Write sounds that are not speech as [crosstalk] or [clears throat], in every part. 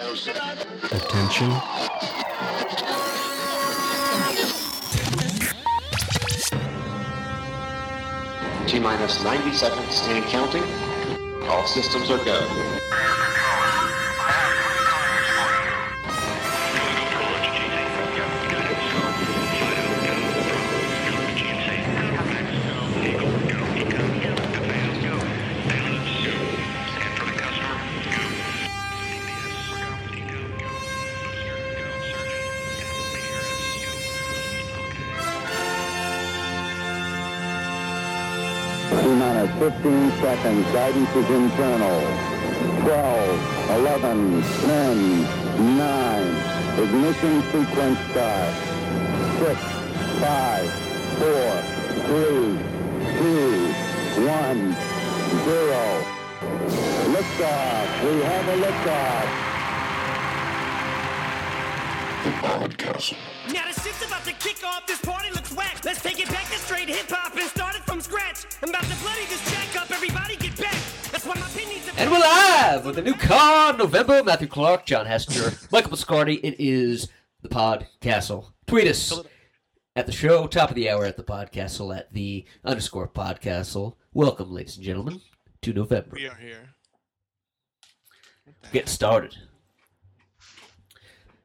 Attention. T minus 90 seconds and counting. All systems are go. 15 seconds. Guidance is internal. 12, 11, 10, 9. Ignition sequence start. 6, 5, 4, 3, 2, 1, 0. Liftoff. We have a liftoff. Now the shit's about to kick off. This party looks whack. Let's take it back to straight hip hop And we're live with a new car November. Matthew Clark, Jon Hester, Michael Biscardi. It is the Pod Castle. Tweet us at the show, top of the hour at the Podcastle at the underscore Podcastle. Welcome, ladies and gentlemen, to November. We are here. Get started.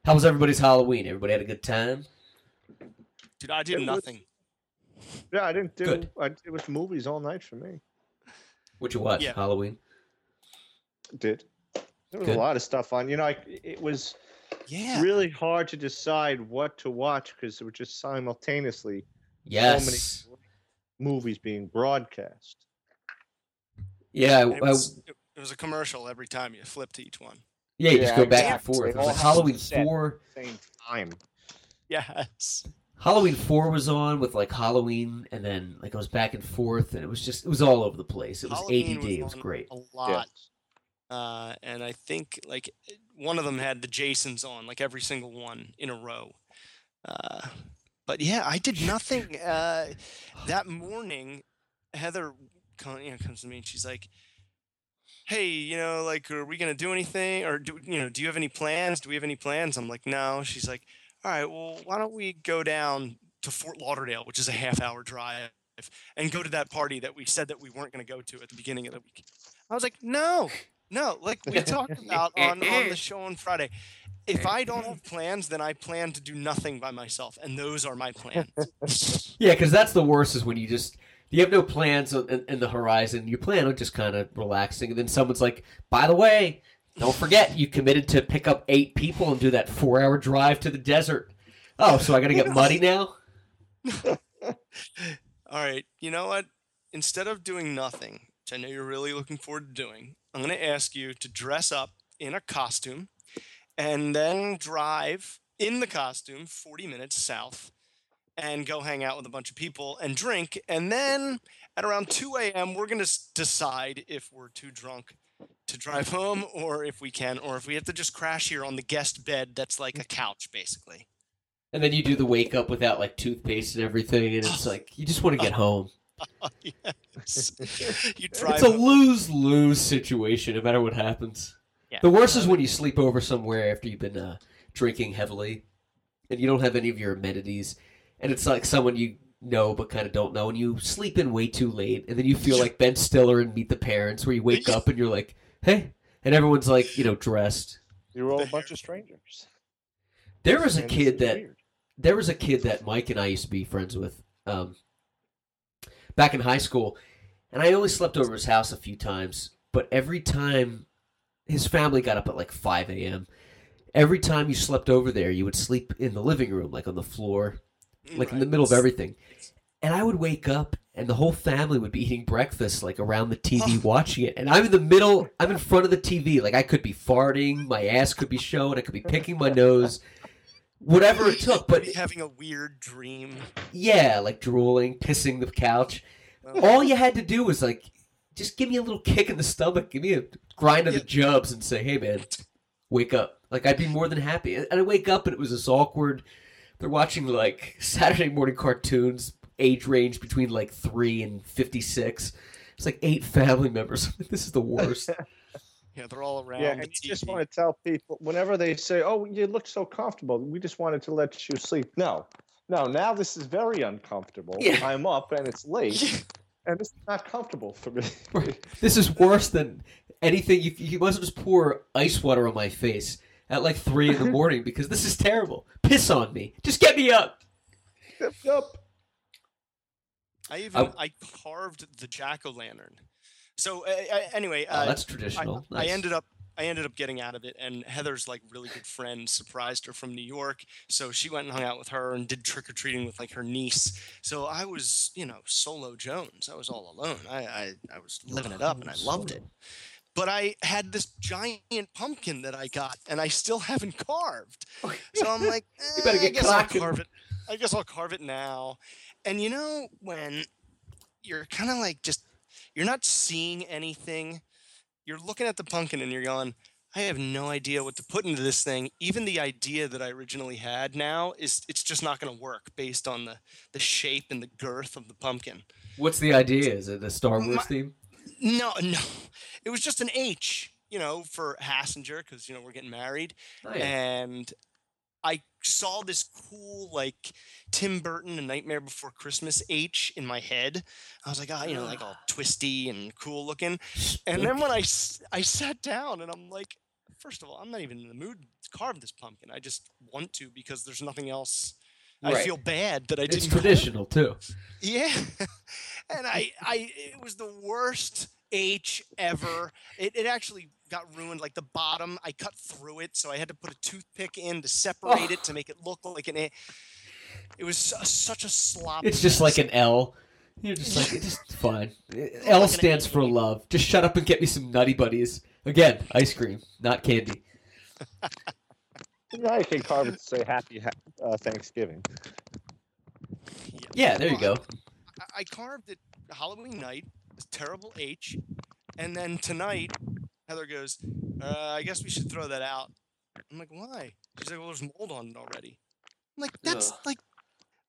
How was everybody's Halloween? Everybody had a good time? Dude, I did It was- nothing. Yeah, I didn't do. Good. I, it was movies all night for me. What you watch? Yeah. Halloween? Did there was Good. a lot of stuff on. You know, I, it was Yeah. really hard to decide what to watch because there were just simultaneously Yes. movies being broadcast. Yeah, It was, it, it was a commercial every time you flip to each one. yeah. You just go back and forth. It was like Halloween set. four. Same time. Yes. Halloween four was on with like Halloween, and then like it was back and forth, and it was just it was all over the place. It was Halloween ADD. it was great. A lot. Uh, and I think like one of them had the Jasons on, like every single one in a row. Uh, but yeah, I did nothing. Uh, that morning, Heather come, you know, comes to me and she's like, "Hey, you know, like, are we gonna do anything, or do you know, do you have any plans? Do we have any plans?" I'm like, "No." She's like, "All right, well, why don't we go down to Fort Lauderdale, which is a half-hour drive, and go to that party that we said that we weren't gonna go to at the beginning of the week?" I was like, "No, no, like we [laughs] talked about on on the show on Friday." If I don't have plans, then I plan to do nothing by myself, and those are my plans. [laughs] Yeah, because that's the worst is when you just you have no plans in, in the horizon. You plan on just kind of relaxing, and then someone's like, "By the way, don't forget you committed to pick up eight people and do that four-hour drive to the desert." Oh, so I got to get [laughs] muddy now? All right, you know what? Instead of doing nothing, which I know you're really looking forward to doing, I'm going to ask you to dress up in a costume and then drive in the costume 40 minutes south and go hang out with a bunch of people and drink. And then at around 2 a.m., we're going to decide if we're too drunk to drive home or if we can, or if we have to just crash here on the guest bed that's like a couch, basically. And then you do the wake up without like toothpaste and everything, and it's [sighs] like you just want to get home. Yes. you drive It's a lose lose situation, no matter what happens. Yeah. The worst is when you sleep over somewhere after you've been uh, drinking heavily, and you don't have any of your amenities, and it's like someone you know but kind of don't know, and you sleep in way too late, and then you feel like Ben Stiller and Meet the Parents, where you wake up and you're like, "Hey," and everyone's like, you know, dressed. You were all a bunch of strangers. There was a kid that there was a kid that Mike and I used to be friends with um, back in high school, and I only slept over his house a few times. But every time his family got up at like five a.m., every time you slept over there, you would sleep in the living room, like on the floor, like in the middle of everything. And I would wake up, and the whole family would be eating breakfast, like around the TV, oh. watching it. And I'm in the middle, I'm in front of the TV, like I could be farting, my ass could be showing, I could be picking my nose, whatever it took. But having a weird dream. yeah, like drooling, pissing the couch. All you had to do was like, just give me a little kick in the stomach, give me a grind of the jubs, and say, "Hey, man, wake up!" Like I'd be more than happy. And I wake up, and it was this awkward. They're watching like Saturday morning cartoons, age range between like three and fifty-six. It's like eight family members. [laughs] this is the worst. [laughs] Yeah, [laughs] they're all around Yeah, the and you just want to tell people whenever they say, "Oh, you look so comfortable," we just wanted to let you sleep. No, no. Now this is very uncomfortable. Yeah. I'm up and it's late, and it's not comfortable for me. This is worse than anything. You, you must just pour ice water on my face at like three in the [laughs] morning because this is terrible. Piss on me. Just get me up. Yup. I even I, carved the jack o' lantern. So uh, uh, anyway, Oh, uh, that's traditional. I Nice. ended up I ended up getting out of it, and Heather's like really good friend surprised her from New York, so she went and hung out with her and did trick or treating with like her niece. So I was, you know, solo Jones. I was all alone. I I, I was living it up, and I loved it. But I had this giant pumpkin that I got, and I still haven't carved. So I'm like, You better "Eh, get I guess I'll carve it. I guess I'll carve it now. And you know when you're kind of like just you're not seeing anything. You're looking at the pumpkin and you're going, I have no idea what to put into this thing. Even the idea that I originally had now is it's just not going to work based on the the shape and the girth of the pumpkin. What's the idea? Is it the Star Wars My- theme? No, no. It was just an H, you know, for Hassinger because you know we're getting married Oh, yeah. and I saw this cool like Tim Burton, A Nightmare Before Christmas H in my head. I was like, ah, you know, like all twisty and cool looking. And then when I I sat down and I'm like, first of all, I'm not even in the mood to carve this pumpkin. I just want to because there's nothing else. I feel bad that I It's didn't. carve it. traditional too. Yeah, [laughs] and I, I, it was the worst H ever. It, it actually got ruined. Like the bottom, I cut through it, so I had to put a toothpick in to separate it to make it look like an A. It was su- such a slop. It's just like an L. You're just like it's [laughs] just fine. L stands for love. Just shut up and get me some nutty buddies. Again, ice cream, not candy. Now you can carve it to say Happy ha- uh, Thanksgiving. Yeah, there you go. I, I carved it Halloween night. Terrible H, and then tonight, Heather goes, uh, "I guess we should throw that out." I'm like, "Why?" She's like, "Well, there's mold on it already." I'm like, "That's Ugh. like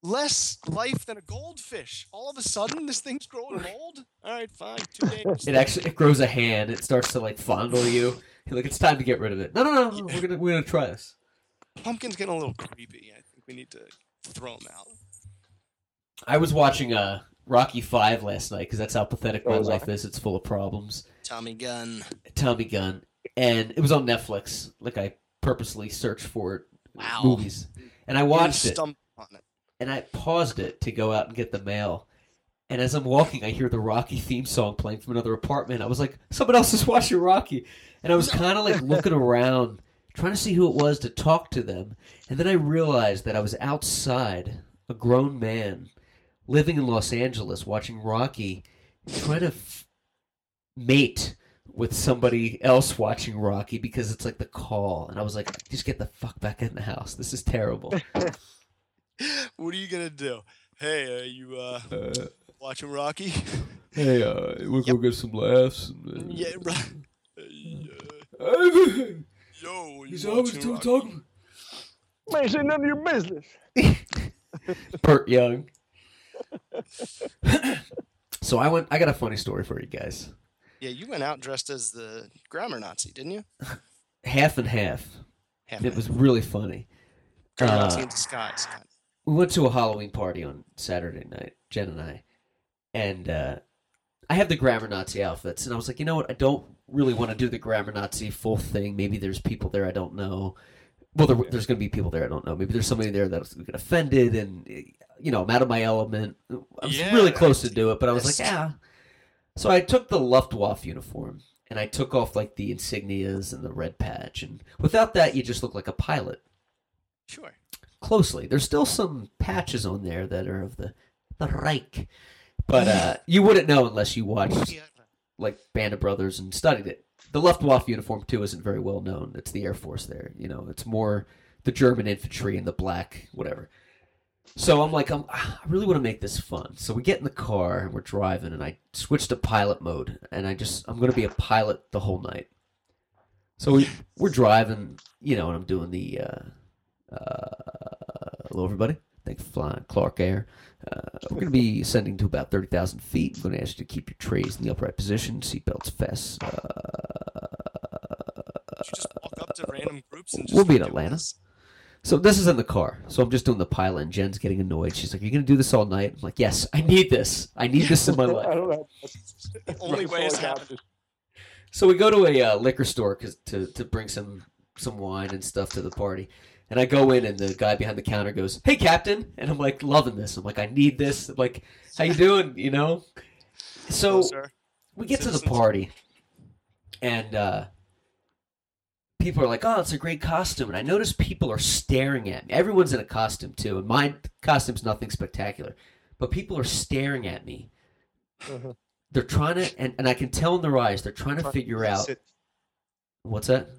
less life than a goldfish. All of a sudden, this thing's growing mold. All right, fine, two days." It actually it grows a hand. It starts to like fondle you. You're like it's time to get rid of it. No, no, no. no, We're gonna we're gonna try this. Pumpkin's getting a little creepy. I think we need to throw him out. I was watching uh Rocky Five last night because that's how pathetic So my was I. life is. It's full of problems. Tommy Gunn. Tommy Gunn, and it was on Netflix. Like I purposely searched for it, Wow. movies, and I watched it. on it. and I paused it to go out and get the mail. And as I'm walking, I hear the Rocky theme song playing from another apartment. I was like, someone else is watching Rocky. And I was [laughs] kind of like looking around, trying to see who it was to talk to them. And then I realized that I was outside, a grown man, living in Los Angeles, watching Rocky, trying to f- mate with somebody else watching Rocky because it's like the call. And I was like, just get the fuck back in the house. This is terrible. [laughs] What are you gonna do? Hey, uh, you uh, Uh, watching Rocky? [laughs] Hey, uh, we'll go get some laughs. And, uh, yeah, right. Hey, uh, [laughs] yo, you He's always watching still talking. Man, say none of your business. Burt Young. so I went. I got a funny story for you guys. Yeah, you went out dressed as the grammar Nazi, didn't you? Half and half. Half It was really funny. grammar uh, Nazi in disguise. We went to a Halloween party on Saturday night, Jen and I, and uh, I have the grammar Nazi outfits, and I was like, you know what? I don't really want to do the grammar Nazi full thing. Maybe there's people there I don't know. Well, there, there's going to be people there I don't know. Maybe there's somebody there that's going to get offended, and you know, I'm out of my element. I was Yeah, really close to do it, but I was like, yeah. So I took the Luftwaffe uniform, and I took off like the insignias and the red patch, and without that, you just look like a pilot Sure. closely. There's still some patches on there that are of the the Reich, but uh, you wouldn't know unless you watched like Band of Brothers and studied it. The Luftwaffe uniform too isn't very well known. It's the Air Force there. You know, it's more the German infantry and the black whatever. So I'm like, I'm, I really want to make this fun. So we get in the car and we're driving, and I switch to pilot mode, and I just I'm going to be a pilot the whole night. So we we're driving, you know, and I'm doing the uh, uh, hello everybody. Thanks for flying Clark Air. Uh, we're going to be ascending to about 30,000 feet. I'm going to ask you to keep your trays in the upright position, seatbelts fast, you just walk up to random groups and just we'll be in Atlanta. this? So this is in the car. So I'm just doing the pilot, and Jen's getting annoyed. She's like, "Are you gonna do this all night?" I'm like, "Yes, I need this. I need this in my [laughs] I life." don't know. [laughs] Only way is That's all I having got. So we go to a uh, liquor store 'cause- to to bring some some wine and stuff to the party. And I go in, and the guy behind the counter goes, "Hey, Captain," and I'm like loving this. I'm like, "I need this." I'm like, "How you doing?" You know. So Hello, we get to the party, and uh, people are like, "Oh, it's a great costume." And I notice people are staring at me. Everyone's in a costume too, and my costume's nothing spectacular, but people are staring at me. Mhm. They're trying to, and, and I can tell in their eyes, they're trying to Trying figure place out it. what's that.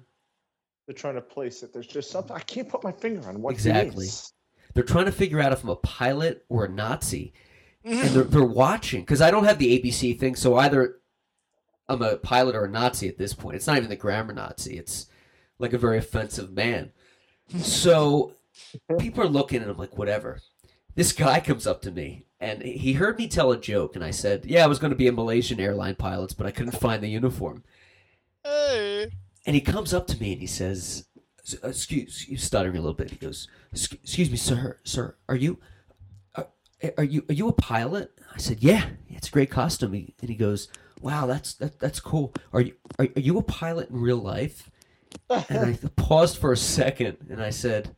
They're trying to place it. There's just something I can't put my finger on. What Exactly. is. They're trying to figure out if I'm a pilot or a Nazi, [laughs] and they're, they're watching because I don't have the ABC thing. So either I'm a pilot or a Nazi at this point. It's not even the grammar Nazi. It's like a very offensive man. So people are looking, and I'm like, whatever. This guy comes up to me, and he heard me tell a joke, and I said, "Yeah, I was going to be a Malaysian airline pilot, but I couldn't find the uniform." Hey. And he comes up to me and he says, "S- uh, "Excuse," he's stuttering a little bit. He goes, "Excuse me, sir, sir, are you, are, are you, are you a pilot?" I said, "Yeah, it's a great costume." He, and he goes, "Wow, that's that, that's cool. Are you, are, are you a pilot in real life?" And I paused for a second, and I said,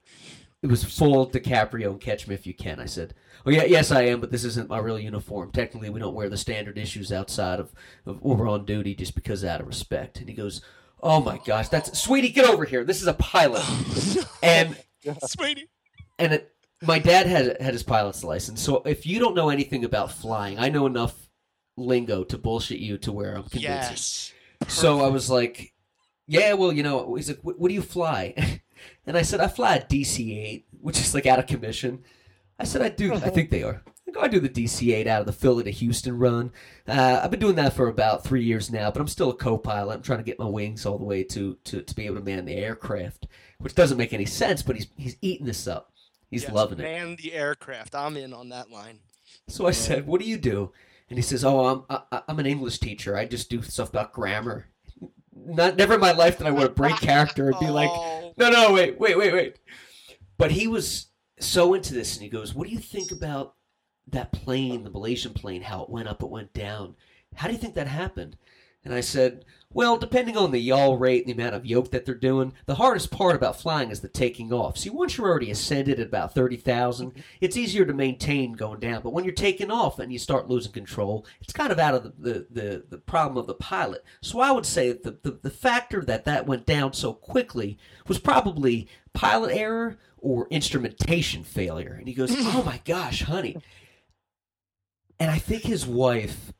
"It was full DiCaprio and Catch Me If You Can." I said, "Oh yeah, yes, I am, but this isn't my real uniform. Technically, we don't wear the standard issues outside of, of when we're on duty, just because out of respect." And he goes, "Oh my gosh, that's sweetie, get over here. This is a pilot." [laughs] and Sweetie. and it, my dad had had his pilot's license, so if you don't know anything about flying, I know enough lingo to bullshit you to where I'm convinced. Yes. So I was like, "Yeah, well, you know," he's like, "What, what do you fly?" [laughs] and I said, "I fly a DC-8, which is like out of commission." I said, "I do. I think they are." I go, I do the DC-8 out of the Philly to Houston run. Uh, I've been doing that for about three years now, but I'm still a co-pilot. I'm trying to get my wings all the way to, to, to be able to man the aircraft, which doesn't make any sense. But he's he's eating this up. He's Yes, loving it. Man the aircraft. I'm in on that line. So I said, "What do you do?" And he says, "Oh, I'm I, I'm an English teacher. I just do stuff about grammar. Not never in my life that I would break [laughs] character and be like, Oh. no, no, wait, wait, wait, wait." But he was so into this, and he goes, "What do you think about that plane, the Malaysian plane? How it went up, it went down. How do you think that happened?" And I said, well, depending on the yaw rate and the amount of yoke that they're doing, the hardest part about flying is the taking off. See, once you're already ascended at about 30,000, mm-hmm. it's easier to maintain going down. But when you're taking off and you start losing control, it's kind of out of the, the, the, the problem of the pilot. So I would say that the, the, the factor that that went down so quickly was probably pilot error or instrumentation failure. And he goes, mm-hmm. oh my gosh, honey. And I think his wife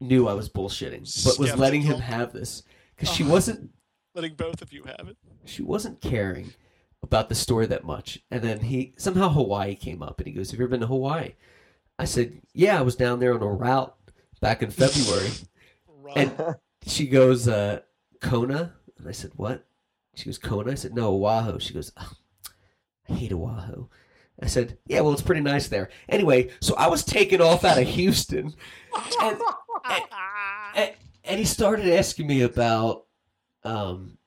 knew I was bullshitting, but was letting him have this because she Uh-huh. wasn't Letting both of you have it. she wasn't caring about the story that much. And then he somehow Hawaii came up, and he goes, "Have you ever been to Hawaii?" I said, "Yeah, I was down there on a route back in February." [laughs] Right. And she goes, uh, "Kona," and I said, "What?" She goes, "Kona." I said, "No, Oahu." She goes, oh, "I hate Oahu." I said, "Yeah, well, it's pretty nice there." Anyway, so I was taken off out of Houston, [laughs] and, and, and he started asking me about. Um,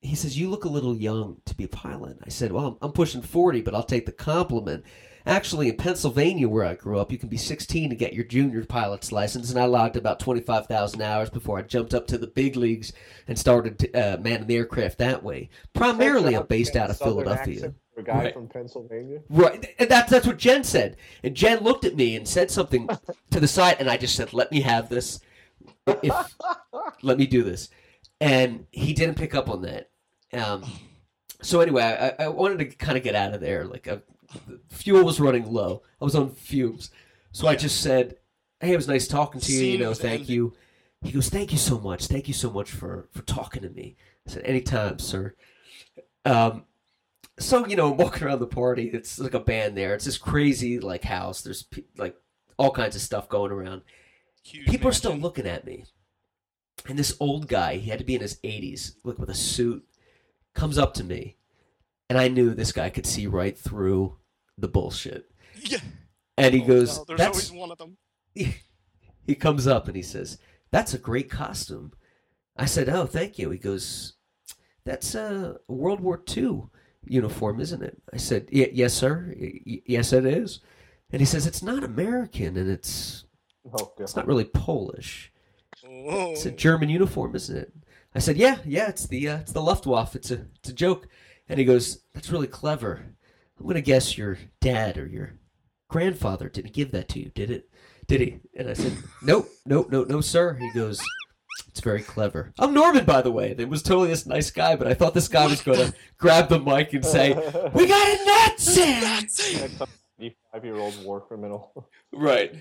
he says, "You look a little young to be a pilot." I said, "Well, I'm, I'm pushing forty, but I'll take the compliment." Actually, in Pennsylvania, where I grew up, you can be 16 to get your junior pilot's license, and I logged about 25,000 hours before I jumped up to the big leagues and started uh, manning the aircraft that way. Primarily, I'm based out of Philadelphia. accent A guy Right. from Pennsylvania. Right, and that's that's what Jen said. And Jen looked at me and said something [laughs] to the side, and I just said, "Let me have this. If, let me do this." And he didn't pick up on that. Um, so anyway, I, I wanted to kind of get out of there. Like, the fuel was running low. I was on fumes, so I just said, "Hey, it was nice talking to you. You know, thank you." He goes, "Thank you so much. Thank you so much for for talking to me." I said, "Anytime, sir." Um, so you know, I'm walking around the party. It's like a band there. It's this crazy like house. There's like all kinds of stuff going around. Huge People are still looking at me. And this old guy, he had to be in his 80s, look with a suit, comes up to me, and I knew this guy could see right through the bullshit. Yeah. And he Oh, goes, no, there's "That's." always one of them. [laughs] he comes up and he says, "That's a great costume." I said, "Oh, thank you." He goes, "That's a World War II uniform, isn't it?" I said, y- "Yes, sir. Y- yes, it is." And he says, "It's not American, and it's Oh, it's not really Polish. Whoa. It's a German uniform, isn't it?" I said, "Yeah, yeah. It's the uh, it's the Luftwaffe. It's a it's a joke." And he goes, "That's really clever. I'm gonna guess your dad or your grandfather didn't give that to you, did it? Did he?" And I said, "Nope, nope, no, no, sir." He goes, "It's very clever." I'm Norman, by the way. It was totally this nice guy, but I thought this guy was gonna [laughs] grab the mic and say, "We got a Nazi!" Nazi! Five-year-old war criminal. right.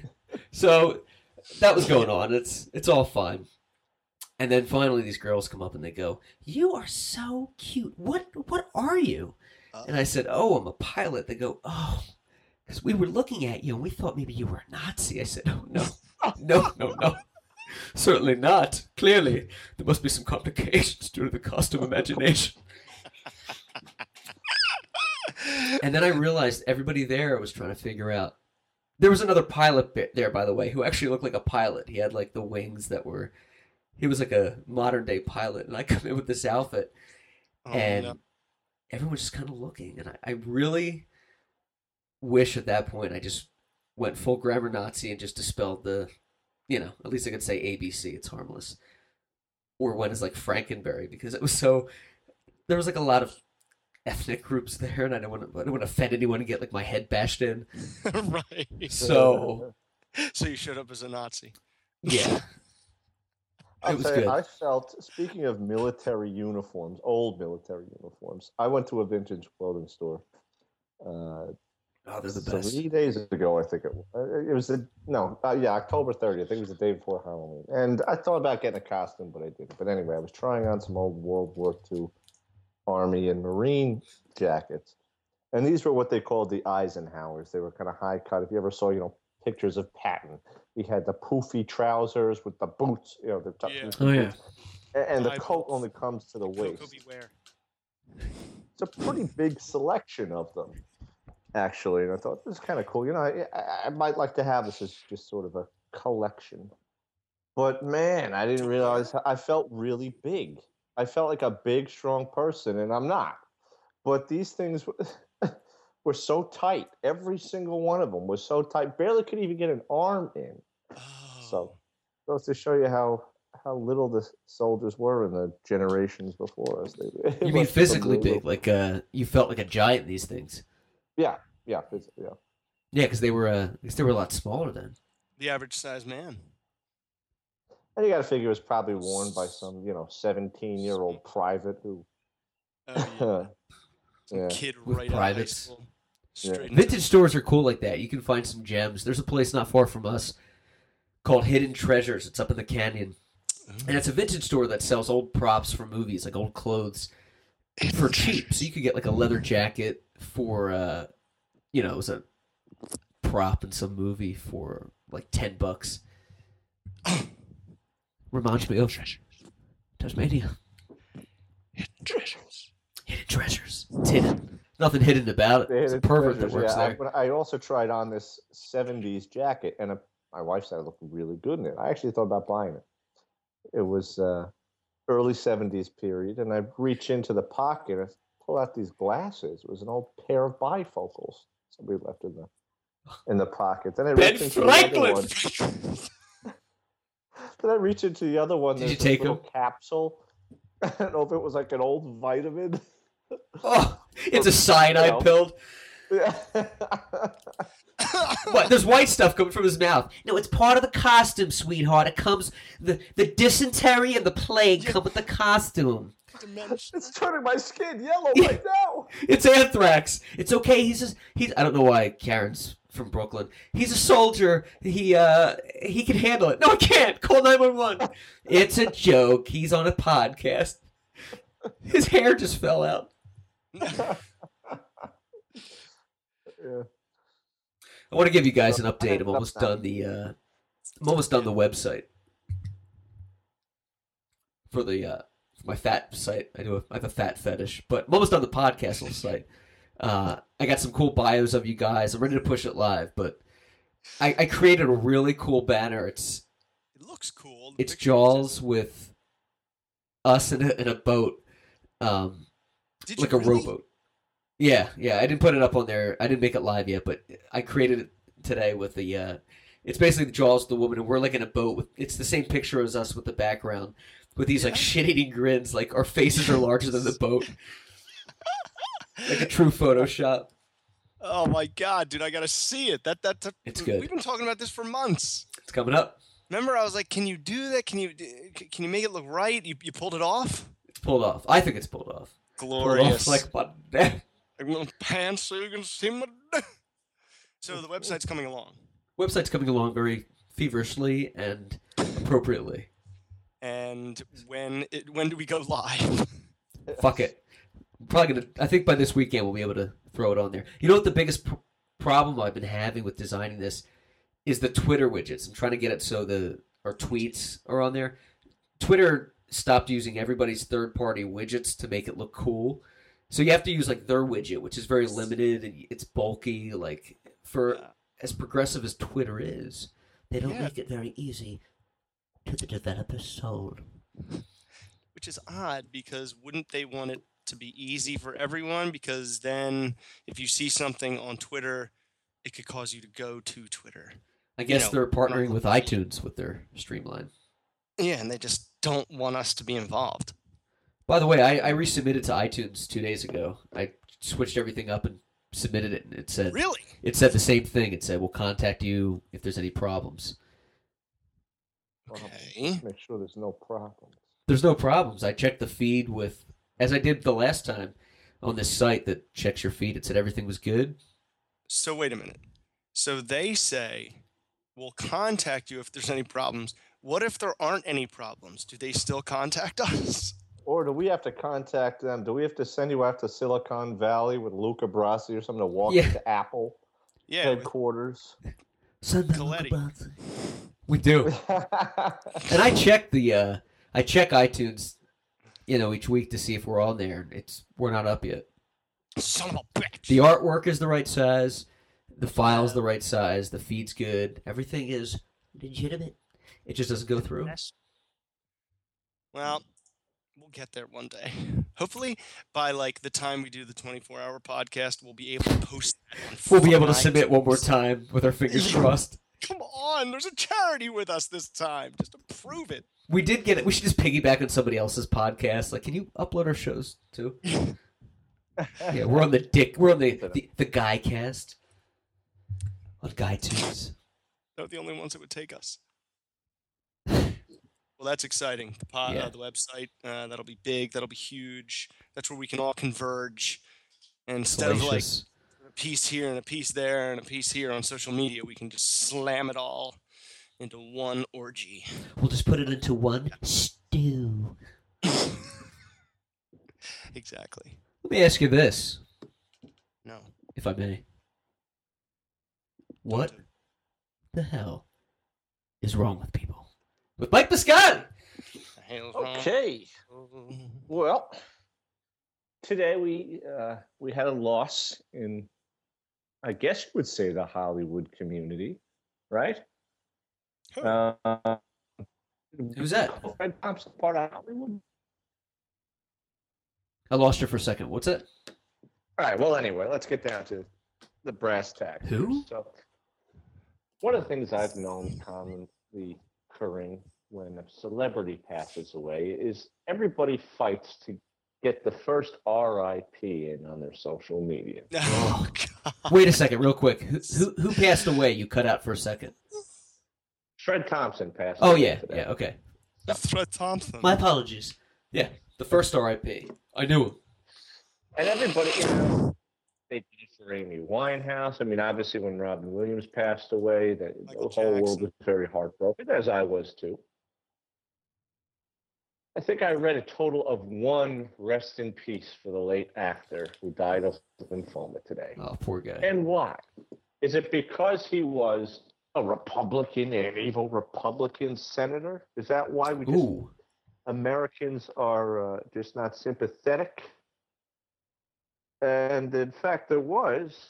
So that was going on. It's it's all fine. And then finally, these girls come up and they go, "You are so cute. What what are you?" Oh. And I said, "Oh, I'm a pilot." They go, "Oh, because we were looking at you and we thought maybe you were a Nazi." I said, "Oh no, no, no, no." [laughs] Certainly not. Clearly, there must be some complications due to the cost of imagination. and then I realized everybody there was trying to figure out. There was another pilot bit there, by the way, who actually looked like a pilot. He had like the wings that were. He was like a modern day pilot, and I come in with this outfit, Oh, and no. Everyone's just kind of looking, and I, I really wish at that point I just went full grammar Nazi and just dispelled the, you know, at least I could say ABC. It's harmless, or went as like Frankenberry because it was so. There was like a lot of ethnic groups there, and I don't want to. I don't want to offend anyone and get like my head bashed in. [laughs] right. So [laughs] So you showed up as a Nazi. yeah, [laughs] I'll It was tell you, good. I felt, speaking of military uniforms, old military uniforms, I went to a vintage clothing store uh, oh, they're the best. three days ago, I think it was. Uh, It was the, no, uh, yeah, October 30th. I think it was the day before Halloween. And I thought about getting a costume, but I didn't. But anyway, I was trying on some old World War II Army and Marine jackets. And these were what they called the Eisenhowers. They were kind of high cut. If you ever saw, you know, pictures of Patton, he had the poofy trousers with the boots, you know, the tuck- Yeah. Oh, yeah. boots. A- And the High coat only comes to the waist it's a pretty big selection of them, actually. And I thought this is kind of cool. You know, I, I- I might like to have this as just sort of a collection. But man, I didn't realize how- I felt really big. I felt like a big, strong person, and I'm not. But these things [laughs] were- were so tight. Every single one of them was so tight. Barely could even get an arm in. Oh. So, goes to show you how how little the soldiers were in the generations before us. They, You mean physically big? Like uh, you felt like a giant in these things? Yeah, yeah, physically, yeah. Yeah, because they were. Uh, I guess they were a lot smaller then. the average size man. And you got to figure it was probably worn by some, you know, seventeen-year-old private who, Oh, yeah. [laughs] Yeah, kid With right out of high privates. school. Yeah. Straight Vintage stores are cool like that. You can find some gems. There's a place not far from us called Hidden Treasures. It's up in the canyon, and it's a vintage store that sells old props for movies, like old clothes, for cheap. So you could get like a leather jacket for, uh, you know, it was a prop in some movie for like ten bucks. [coughs] Reminds me of Tasmania. Hidden treasures. Hidden treasures. It's hidden. Nothing hidden about it. They It's a had pervert that works yeah. I- there. But I also tried on this '70s jacket, and uh my wife said it looked really good in it. I actually thought about buying it. It was uh, early '70s period, and I reach into the pocket and pull out these glasses. It was an old pair of bifocals somebody left in the in the pocket. Then I Ben reached into the other one. [laughs] Then I reach into the other one. Did you take a take little 'em? capsule. [laughs] I don't know if it was like an old vitamin. Oh, it's a cyanide pill. What? There's white [laughs] stuff coming from his mouth. No, it's part of the costume, sweetheart. It comes the the dysentery and the plague come with the costume. it's turning my skin yellow right now. It's anthrax. It's okay. He's just he's. I don't know why Karen's from Brooklyn. He's a soldier. He uh he can handle it. No, I can't. Call nine one one. [laughs] It's a joke. He's on a podcast. His hair just fell out. Yeah. I want to give you guys an update. I'm almost done the. Uh, I'm almost done the website for the uh, for my fat site. I do. A, I have a fat fetish, but I'm almost done the podcast site. Uh, I got some cool bios of you guys. I'm ready to push it live, but I, I created a really cool banner. It's It looks cool. The it's Jaws with us in a, in a boat, um, Did like a really? rowboat. Yeah, yeah. I didn't put it up on there. I didn't make it live yet, but I created it today with the. Uh, it's basically the jaws of the woman, and we're like in a boat with. It's the same picture as us with the background, with these like shit-eating grins. Like our faces are larger than the boat. [laughs] like a true Photoshop. Oh my god, dude! I gotta see it. That that, that It's good. We've been talking about this for months. It's coming up. Remember, I was like, "Can you do that? Can you can you make it look right?" You, you pulled it off. It's pulled off. I think it's pulled off. Glorious. like gonna [laughs] pants so you can see my. so the website's coming along, website's coming along very feverishly and appropriately. and when it, when do we go live? [laughs] Fuck it. I'm probably gonna. I think by this weekend we'll be able to throw it on there. You know what the biggest pr- problem I've been having with designing this is the Twitter widgets. I'm trying to get it so the our tweets are on there. Twitter stopped using everybody's third party widgets to make it look cool. So you have to use like their widget, which is very limited and it's bulky. Like for Yeah. as progressive as Twitter is, they don't Yeah. make it very easy to the developer's soul. Which is odd because wouldn't they want it to be easy for everyone? Because then if you see something on Twitter, it could cause you to go to Twitter. I guess know, they're partnering with iTunes with their Streamline. Yeah, and they just don't want us to be involved. By the way, I, I resubmitted to iTunes two days ago. I switched everything up and submitted it, and it said Really? it said the same thing. It said we'll contact you if there's any problems. Okay. Make sure there's no problems. There's no problems. I checked the feed with as I did the last time on this site that checks your feed. It said everything was good. So wait a minute. So they say we'll contact you if there's any problems. What if there aren't any problems? Do they still contact [laughs] us? Or do we have to contact them? Do we have to send you out to Silicon Valley with Luca Brasi or something to walk Yeah. into Apple Yeah. with- headquarters? Coletti. We do. And I check the uh I check iTunes, you know, each week to see if we're on there. It's we're not up yet. Son of a bitch. The artwork is the right size, the file's the right size, the feed's good, everything is legitimate. It just doesn't go through. Well, we'll get there one day. [laughs] Hopefully, by like the time we do the 24-hour podcast, we'll be able to post. That We'll be able to submit one more [laughs] time with our fingers crossed. Come on, there's a charity with us this time, just to prove it. We did get it. We should just piggyback on somebody else's podcast. Like, can you upload our shows too? [laughs] yeah, we're on the dick. We're on the the, the guy cast on Guy Tunes. They're the only ones that would take us. Well, that's exciting. The pod, Yeah. uh, the website, uh, that'll be big. That'll be huge. That's where we can all converge. And instead of like a piece here and a piece there and a piece here on social media, we can just slam it all into one orgy. We'll just put it into one stew. [laughs] Exactly. Let me ask you this, No. if I may. What the hell is wrong with people? With Mike Biscotti! The hell's okay. Well, today we uh, we had a loss in, I guess you would say, the Hollywood community, right? Who? Uh, Who's that? Fred Thompson, part of Hollywood. I lost you for a second. What's that? All right. Well, anyway, let's get down to the brass tacks. Who? So, one of the things I've known commonly occurring when a celebrity passes away is everybody fights to get the first RIP in on their social media. [laughs] Oh, God. Wait a second, real quick. Who, who, who passed away? You cut out for a second. Fred Thompson passed. Oh, away yeah. today. Yeah, okay. [laughs] Fred Thompson. My apologies. Yeah, the first RIP. I knew him. And everybody, you know, they did it for Amy Winehouse. I mean, obviously, when Robin Williams passed away, the, the Michael whole world was very heartbroken, as I was too. I think I read a total of one rest in peace for the late actor who died of lymphoma today. Oh, poor guy. And why? Is it because he was a Republican, an evil Republican senator? Is that why we just Ooh. Americans are uh, just not sympathetic. And in fact, there was,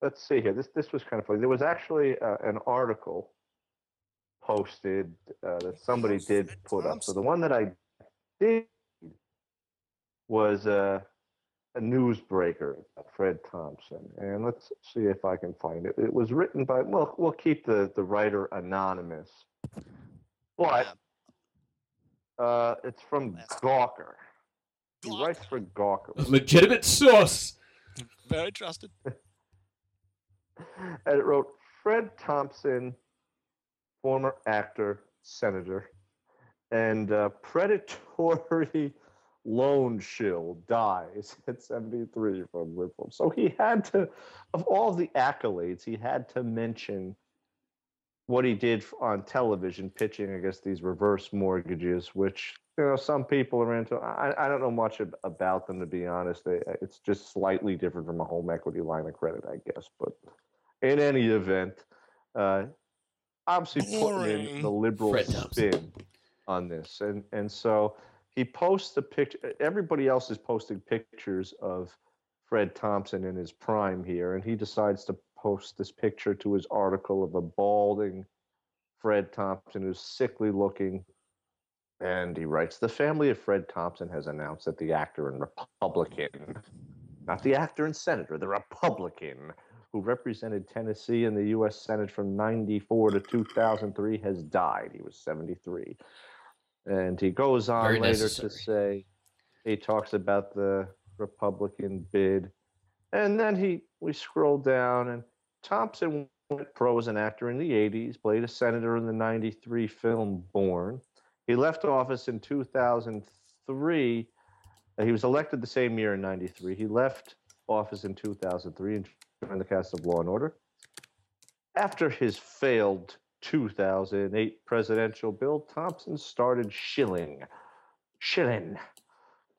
let's see here, this, this was kind of funny. There was actually uh, an article posted uh, that somebody did put up. So the one that I did was a, a newsbreaker, Fred Thompson. And let's see if I can find it. It was written by, well, we'll keep the, the writer anonymous. But uh, it's from Gawker. He Gawker. writes for Gawker. A legitimate source. Very trusted. [laughs] and it wrote Fred Thompson, former actor, senator, and uh, predatory [laughs] loan shill dies [laughs] at 73 from lymphoma. So he had to, of all the accolades, he had to mention what he did on television, pitching, I guess, these reverse mortgages, which you know some people are into. I, I don't know much ab- about them to be honest. They, it's just slightly different from a home equity line of credit, I guess. But in any event, uh, obviously putting in the liberal Fred Thompson. spin on this, and and so he posts the picture. Everybody else is posting pictures of Fred Thompson in his prime here, and he decides to post this picture to his article of a balding Fred Thompson who's sickly looking. And he writes, The family of Fred Thompson has announced that the actor and Republican, not the actor and senator, the Republican who represented Tennessee in the U.S. Senate from 94 to 2003 has died. He was 73. And he goes on Very later necessary. to say, he talks about the Republican bid. And then he we scroll down and Thompson went pro as an actor in the 80s, played a senator in the 93 film Born. He left office in 2003. Uh, He was elected the same year in 93. He left office in 2003 and joined the cast of Law and Order. After his failed 2008 presidential bill, Thompson started shilling, shilling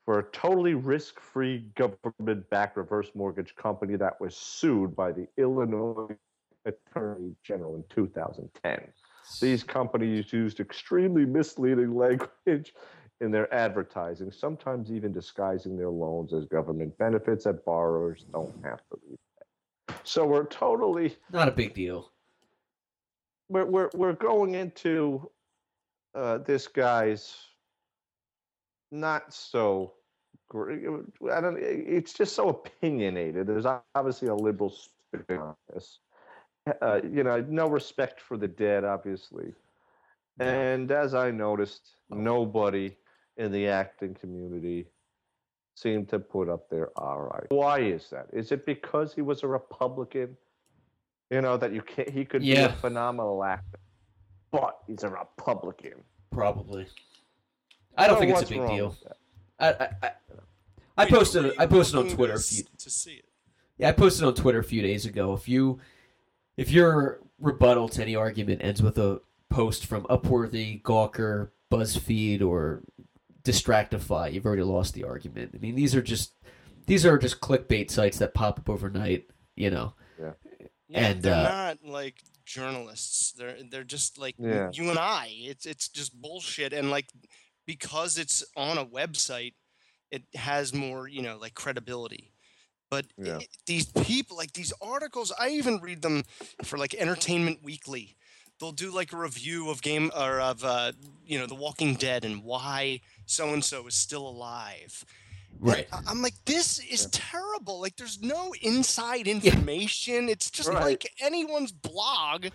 for a totally risk free government backed reverse mortgage company that was sued by the Illinois Attorney General in 2010. These companies used extremely misleading language in their advertising, sometimes even disguising their loans as government benefits that borrowers don't have to repay. So we're totally Not a big deal. we're we're we're going into uh, this guy's not so great. I don't. It's just so opinionated. There's obviously a liberal spin on this. Uh, you know, no respect for the dead, obviously. And as I noticed, nobody in the acting community seemed to put up their all right. Why is that? Is it because he was a Republican? You know that you can't. He could be a phenomenal actor, but he's a Republican. Probably. I don't So think it's a big deal. I I, I, I Wait, posted I posted on Twitter a few to see it. Yeah, I posted on Twitter a few days ago. If you if your rebuttal to any argument ends with a post from Upworthy, Gawker, BuzzFeed, or Distractify, you've already lost the argument. I mean, these are just these are just clickbait sites that pop up overnight. You know, Yeah, And, they're uh, not like journalists. They're they're just like Yeah. you and I. It's it's just bullshit. And like because it's on a website, it has more you know like credibility. But Yeah. i- these people, like these articles, I even read them for like Entertainment Weekly. They'll do like a review of game or of uh, you know The Walking Dead and why so and so is still alive. Right? I- I'm like, this is terrible. Like, there's no inside information. It's just Right. like anyone's blog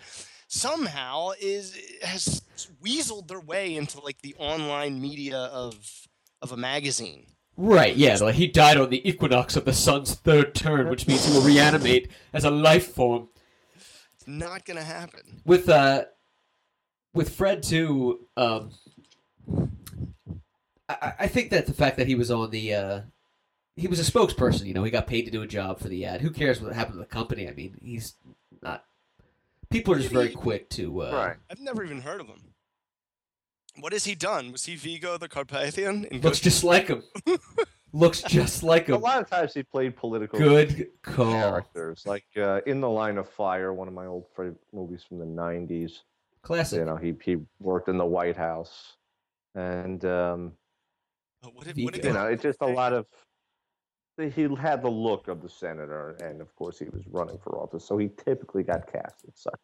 somehow is has weaseled their way into like the online media of of a magazine. Right? Yeah. Like he died on the equinox of the sun's third turn, which means he will reanimate as a life form. It's not gonna happen. with uh with Fred too, um I, I think that the fact that he was on the uh he was a spokesperson, you know, he got paid to do a job for the ad. Who cares what happened to the company? I mean, he's not people are just very quick to uh Right. I've never even heard of him. What has he done? Was he Vigo the Carpathian? In looks Ghost- just like him. [laughs] looks just like him. A lot of times he played political Good call. characters, like uh, in the Line of Fire, one of my old favorite movies from the '90s. Classic. You know, he he worked in the White House, and um, [laughs] what did, what did you know, it's just a lot of. He had the look of the senator, and of course, he was running for office, so he typically got cast as such.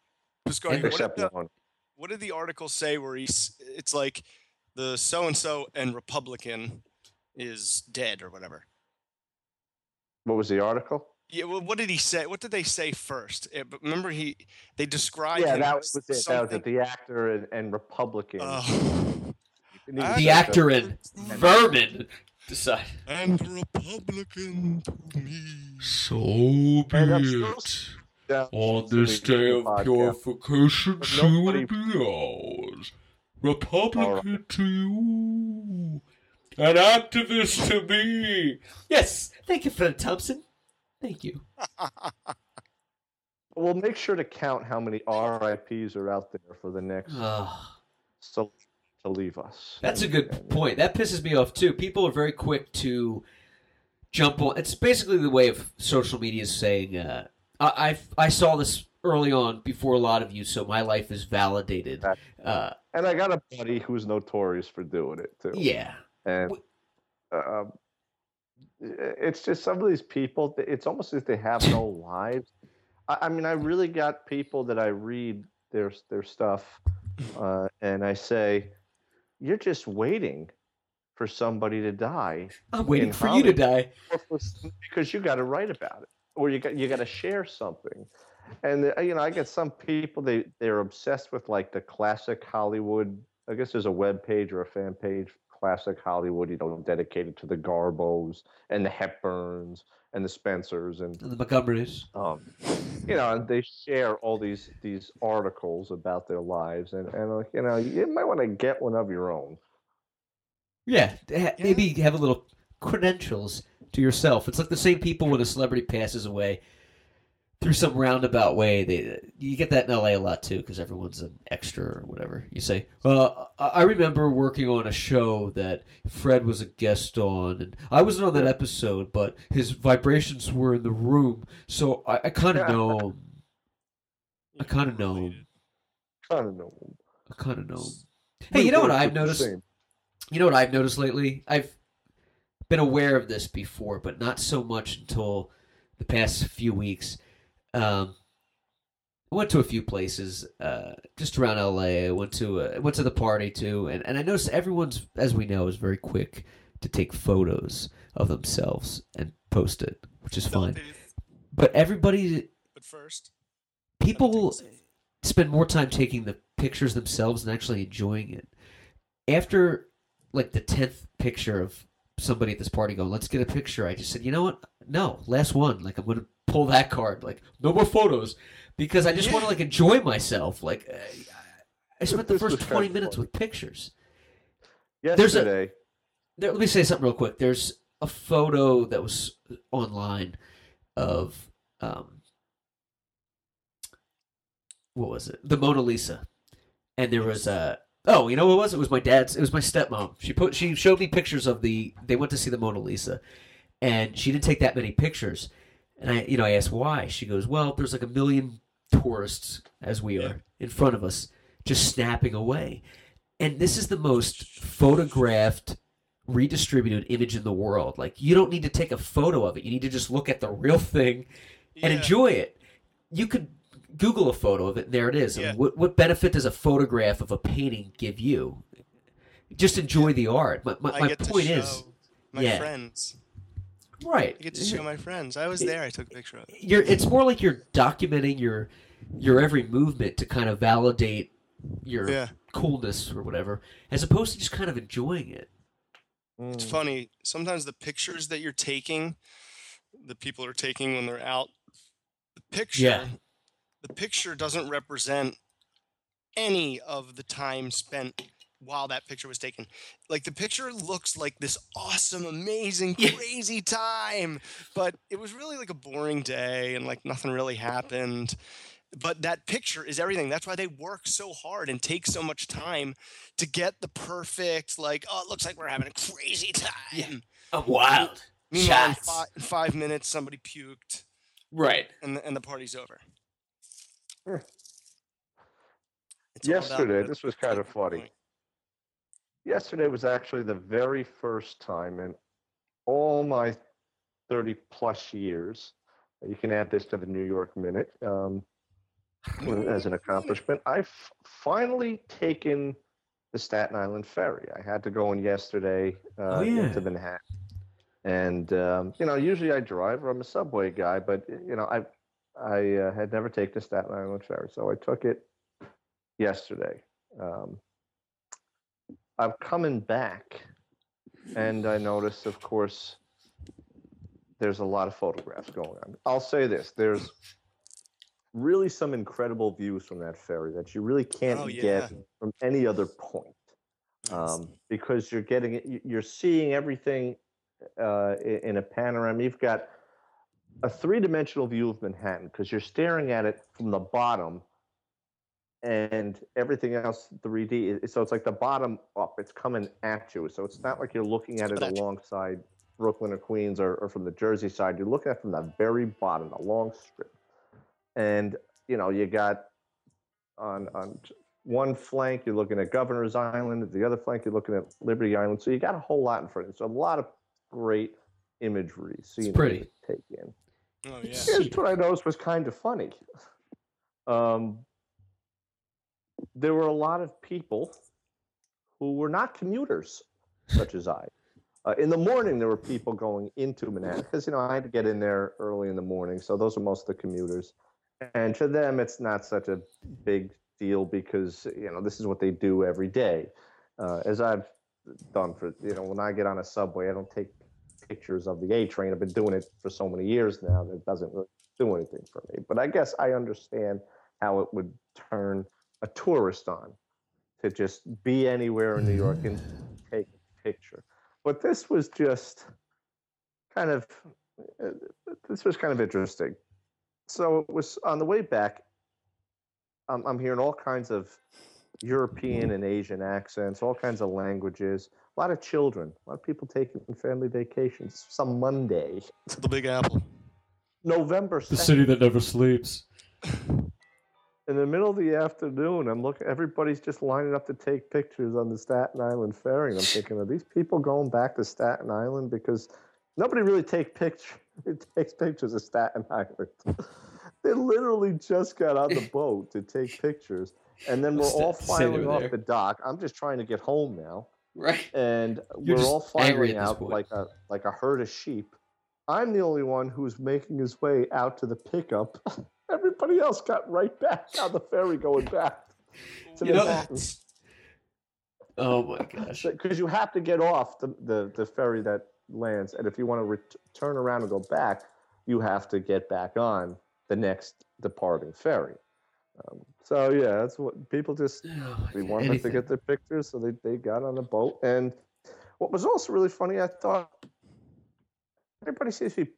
Biscardi, what did the- one. what did the article say where he's it's like the so and so and Republican is dead or whatever. What was the article? Yeah, well, what did he say? What did they say first? Eh, but remember, he they described yeah, him that was it. That was it. The actor and, and Republican. Oh. You need to I- The actor in Vermin decide. and Republican to me. So be And I'm still it. down On this day of purification, But she will be ours. Republican to you. An activist to me. Yes. Thank you, Fred Thompson. Thank you. We'll make sure to count how many RIPS are out there for the next Ah. To leave us. That's a good and- point. That pisses me off too. People are very quick to jump on. It's basically the way of social media is saying. Uh, I I I saw this early on before a lot of you, so my life is validated. Uh, And I got a buddy who's notorious for doing it too. yeah, And um, it's just some of these people. It's almost as if they have no [laughs] lives. I, I mean, I really got people that I read their their stuff, uh, and I say, "You're just waiting for somebody to die I'm waiting In for you to die. or for s- because you got to write about it or you got you got to share something and you know i get some people they they're obsessed with like the classic hollywood i guess there's a web page or a fan page classic hollywood you know dedicated to the garbos and the hepburns and the spencers and The Montgomerys. um, you know and they share all these these articles about their lives and and uh, you know you might want to get one of your own Yeah, ha- maybe have a little credentials to yourself. It's like the same people when a celebrity passes away through some roundabout way. They you get that in LA a lot too because everyone's an extra or whatever. You say, "Uh, I remember working on a show that Fred was a guest on, and I wasn't on that episode, but his vibrations were in the room, so I, I kind of know him. I [laughs] kind of know him. kind of know I kind of know him. Hey, you know what I've noticed? You know what I've noticed lately? I've been aware of this before, but not so much until the past few weeks. Um, I went to a few places uh, just around LA. I went to uh, went to the party too, and, and I noticed everyone's, as we know, is very quick to take photos of themselves and post it, which is fine. But everybody, But first, people spend more time taking the pictures themselves and actually enjoying it. After like the tenth picture of somebody at this party going, "Let's get a picture," I just said, "You know what? No, last one. Like I'm gonna pull that card. Like no more photos." Because I just want to like enjoy myself. Like uh, I spent the first twenty minutes with pictures. There's a- Yesterday, There, let me say something real quick. There's a photo that was online of um, what was it? The Mona Lisa, and there was a. Oh, you know what it was? It was my dad's. It was my stepmom. She put. She showed me pictures of the. They went to see the Mona Lisa, and she didn't take that many pictures. And I, you know, I asked why. She goes, "Well, there's like a million tourists as we are in front of us, just snapping away." And this is the most photographed redistributed image in the world. Like you don't need to take a photo of it. You need to just look at the real thing and Yeah. enjoy it. You could Google a photo of it, and there it is. Yeah. what what benefit does a photograph of a painting give you? Just enjoy the art. My, my, my point is, my yeah. friends. Right? I get to show my friends. I was there. I took a picture of it. You're. It's more like you're documenting your your every movement to kind of validate your Yeah. coolness or whatever, as opposed to just kind of enjoying it. It's Mm. funny. Sometimes the pictures that you're taking, the people are taking when they're out, the picture, Yeah. the picture doesn't represent any of the time spent while that picture was taken. Like the picture looks like this awesome, amazing, crazy time, but it was really like a boring day and like nothing really happened. But that picture is everything. That's why they work so hard and take so much time to get the perfect, like, oh, it looks like we're having a crazy time. I'm wild. Meanwhile, in Shots. fi- in five minutes, somebody puked Right. and the, and the party's over. Sure. It's Yesterday, this was kind of funny. point. Yesterday was actually the very first time in all my 30 plus years. You can add this to the New York Minute um, as an accomplishment. I've finally taken the Staten Island ferry. I had to go in yesterday uh, Oh, yeah. into Manhattan, and um, you know, usually I drive. I'm a subway guy, but you know, I I uh, had never taken the Staten Island ferry, so I took it yesterday. Um, I'm coming back, and I noticed, of course, there's a lot of photographs going on. I'll say this: there's really some incredible views from that ferry that you really can't Oh, yeah. get from any other point um, because you're getting you- you're seeing everything uh, in a panorama. You've got a three-dimensional view of Manhattan because you're staring at it from the bottom, and everything else 3D. So it's like the bottom up. It's coming at you. So it's not like you're looking at it Coming at you. alongside Brooklyn or Queens or, or from the Jersey side. You're looking at it from the very bottom, the long strip, and you know you got on on one flank you're looking at Governor's Island, the other flank you're looking at Liberty Island. So you got a whole lot in front of you. So a lot of great imagery, scenery pretty. to take in. Oh yeah. Here's what I noticed was kind of funny. Um, there were a lot of people who were not commuters, such as I. Uh, in the morning, there were people going into Manhattan because you know I had to get in there early in the morning, so those are most of the commuters. And to them, it's not such a big deal because you know this is what they do every day. Uh, as I've done for you know when I get on a subway, I don't take pictures of the A train. I've been doing it for so many years now that it doesn't really do anything for me. But I guess I understand how it would turn a tourist on to just be anywhere in New York and take a picture. But this was just kind of uh, this was kind of interesting. So it was on the way back. I'm, I'm hearing all kinds of European and Asian accents, all kinds of languages. A lot of children, a lot of people taking family vacations. Some Monday, The Big Apple. November 2nd, that never sleeps. [laughs] in the middle of the afternoon. I'm looking. Everybody's just lining up to take pictures on the Staten Island ferry. And I'm thinking, are these people going back to Staten Island because nobody really take picture [laughs] takes pictures of Staten Island. [laughs] they literally just got on the boat to take pictures, and then we're all filing off there. the dock. I'm just trying to get home now. Right. and You're we're all filing out like a like a herd of sheep. I'm the only one who's making his way out to the pickup. [laughs] Everybody else got right back on the ferry going back to [laughs] You know- [laughs] Oh my gosh. because you have to get off the, the, the ferry that lands, and if you want to ret- turn around and go back, you have to get back on the next departing ferry. Um, so yeah, that's what people just Oh, they wanted God. to get their pictures, so they, they got on the boat. And what was also really funny, I thought everybody seems to be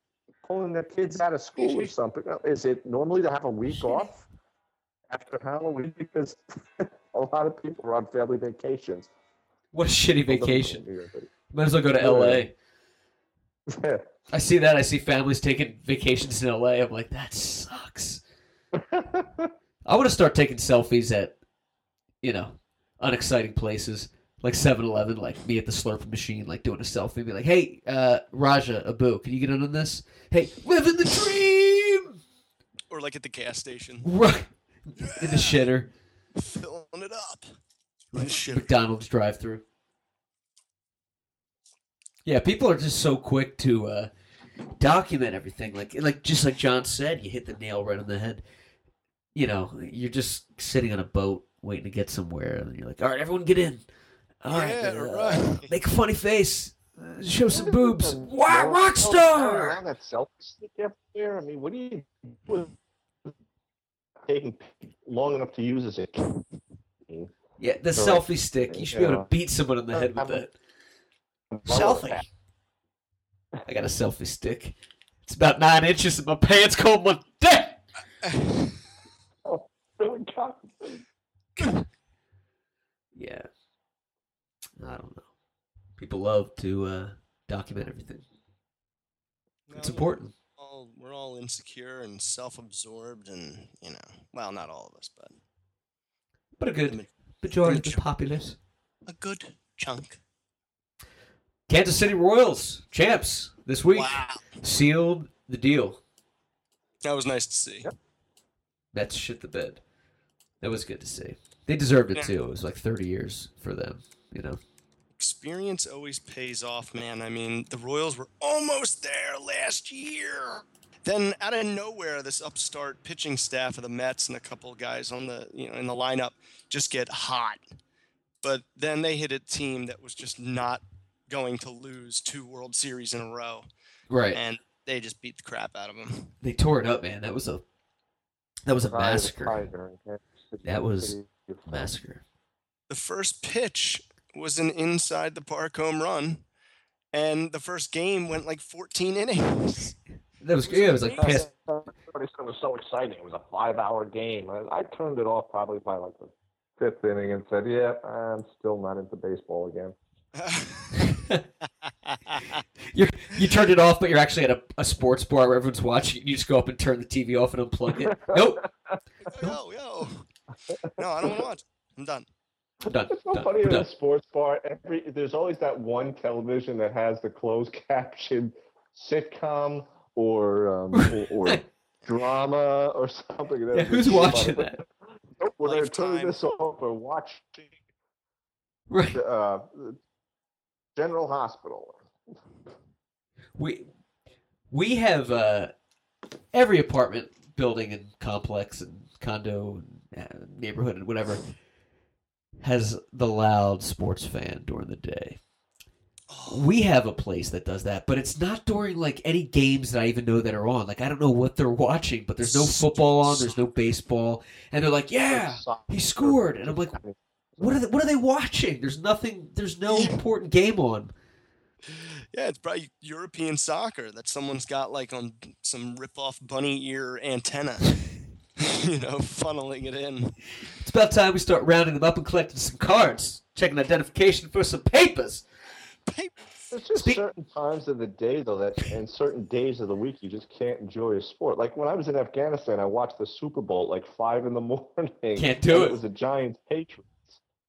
pulling their kids out of school or [laughs] something? Is it normally to have a week [laughs] off after Halloween? Because [laughs] a lot of people are on family vacations. What a shitty vacation. Might as well go to L.A. I see that. I see families taking vacations in L.A. I'm like, that sucks. I want to start taking selfies at, you know, unexciting places like 7-Eleven, like me at the Slurp machine, like doing a selfie, be like, "Hey, uh, Raja Abu, can you get in on this? Hey, living the dream, Or like at the gas station. right in the shitter, Filling it up. In the shit. McDonald's drive-through." Yeah, people are just so quick to uh, document everything. Like, like just like Jon said, you hit the nail right on the head. You know, you're just sitting on a boat waiting to get somewhere, and you're like, "All right, everyone, get in. All right, Yeah, uh, right. [laughs] make a funny face, uh, show some boobs. No, Wow, rock star!" around that selfie stick up there. I mean, what do you what, taking long enough to use as a Yeah, the Correct. selfie stick. You should be able to beat someone in the head with I'm- that. Selfie. I got a selfie stick. It's about nine inches, and my pants cold my dick. [laughs] Really got- Yeah. I don't know. People love to uh, document everything. It's important. We're all, we're all insecure and self-absorbed, and you know, well, not all of us, but But a the good ma- majority of the populace. a good chunk. Kansas City Royals, champs, this week. Wow, Sealed the deal. that was nice to see. Yep. That's shit the bed. That was good to see. They deserved it Yeah. too. It was like 30 years for them. You know. Experience always pays off, man. I mean, the Royals were almost there last year. Then out of nowhere, this upstart pitching staff of the Mets and a couple of guys on the you know in the lineup just get hot. But then they hit a team that was just not going to lose two World Series in a row, Right. and they just beat the crap out of them. They tore it up, man. That was a that was a massacre. Tiger in Kansas City. That was Massacre. The first pitch was an inside the park home run, and the first game went like 14 innings. [laughs] That was yeah, it was like amazing. past Everybody said it was so exciting. It was a five-hour game. I, I turned it off probably by like the fifth inning and said, "Yeah, I'm still not into baseball again." [laughs] you you turned it off, but you're actually at a, a sports bar where everyone's watching. You just go up and turn the TV off and unplug it. Nope, [laughs] yo, oh, yo. No, I don't want to watch. I'm done. I'm. It's so done. funny We're in a sports bar. Every there's always that one television that has the closed [laughs] caption sitcom or um, [laughs] or, or drama or something. Yeah, who's watching that? [laughs] Nope, we're going to turn this off and watch Right. uh, General Hospital. We we have uh, every apartment building and complex and condo and uh, neighborhood and whatever has the loud sports fan during the day. We have a place that does that, but it's not during like any games that I even know that are on. Like I don't know what they're watching, but there's no football on, there's no baseball, and they're like, "Yeah, he scored," and I'm like, "What are they, what are they watching?" There's nothing. There's no important game on. Yeah, it's probably European soccer that someone's got like on some rip-off bunny ear antenna. [laughs] [laughs] you know, funneling it in. It's about time we start rounding them up and collecting some cards, checking identification for some papers. Papers. There's just Speak- certain times of the day, though, that and certain days of the week you just can't enjoy a sport. Like when I was in Afghanistan, I watched the Super Bowl at like five in the [laughs] morning. Can't do it. It was the Giants Patriots.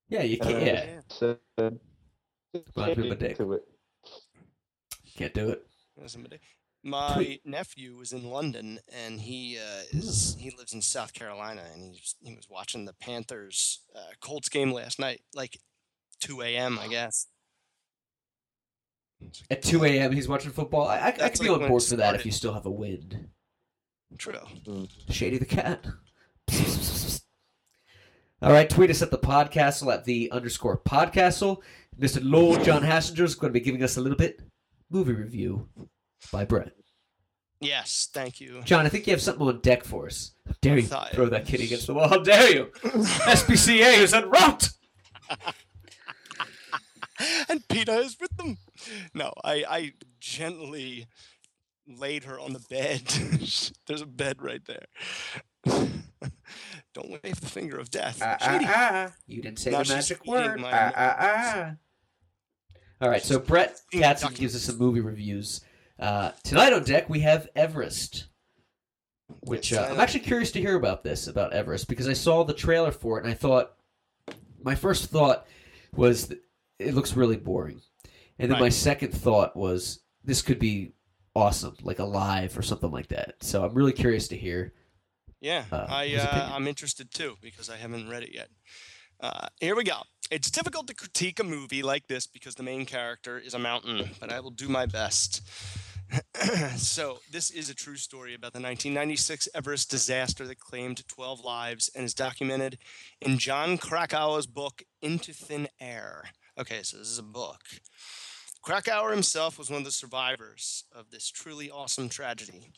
Yeah, you can't. I Yeah, just said, Well, "Can't do my dick." to it. can't do it. Yeah, somebody. My nephew was in London, and he uh, is he lives in South Carolina, and he was, he was watching the Panthers uh, Colts game last night, like 2 a.m. I guess. At 2 a.m., he's watching football. I, I, I That's could be like on board for that if you still have a wind. True. Shady the cat. [laughs] All right, tweet us at the podcastle at the underscore podcastle. Mr. Lord Jon Hassinger is going to be giving us a little bit movie review by Brett. Yes, thank you. Jon, I think you have something on deck for us. How dare you throw that kitty against the wall? How dare you? [laughs] SPCA is en route. [laughs] and Peter is with them. No, I, I gently laid her on the bed. [laughs] There's a bed right there. Don't wave the finger of death. Shady. You didn't say Now the magic word. my Ah, ah, ah. All right, so Brett eating Katzen gives us some movie reviews. Uh, tonight on deck, we have Everest, which uh, I'm actually curious to hear about this, about Everest, because I saw the trailer for it and I thought, my first thought was, that it looks really boring. And then my second thought was, this could be awesome, like alive or something like that. So I'm really curious to hear. Yeah, uh, I uh. I'm interested too because I haven't read it yet. Uh, here we go. It's difficult to critique a movie like this because the main character is a mountain, but I will do my best. [clears throat] so, this is a true story about the 1996 Everest disaster that claimed 12 lives and is documented in Jon Krakauer's book Into Thin Air. Okay, so this is a book. Krakauer himself was one of the survivors of this truly awesome tragedy.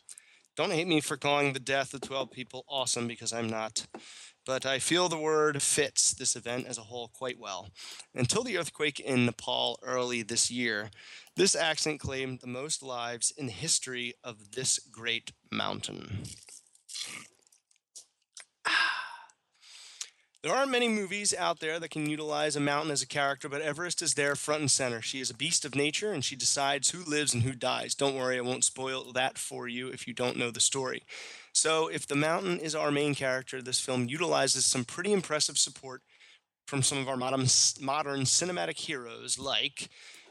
Don't hate me for calling the death of 12 people awesome because I'm not. But I feel the word fits this event as a whole quite well. Until the earthquake in Nepal early this year, this accident claimed the most lives in the history of this great mountain. [sighs] There aren't many movies out there that can utilize a mountain as a character, but Everest is there front and center. She is a beast of nature and she decides who lives and who dies. Don't worry, I won't spoil that for you if you don't know the story. So, if the mountain is our main character, this film utilizes some pretty impressive support from some of our modern, modern cinematic heroes like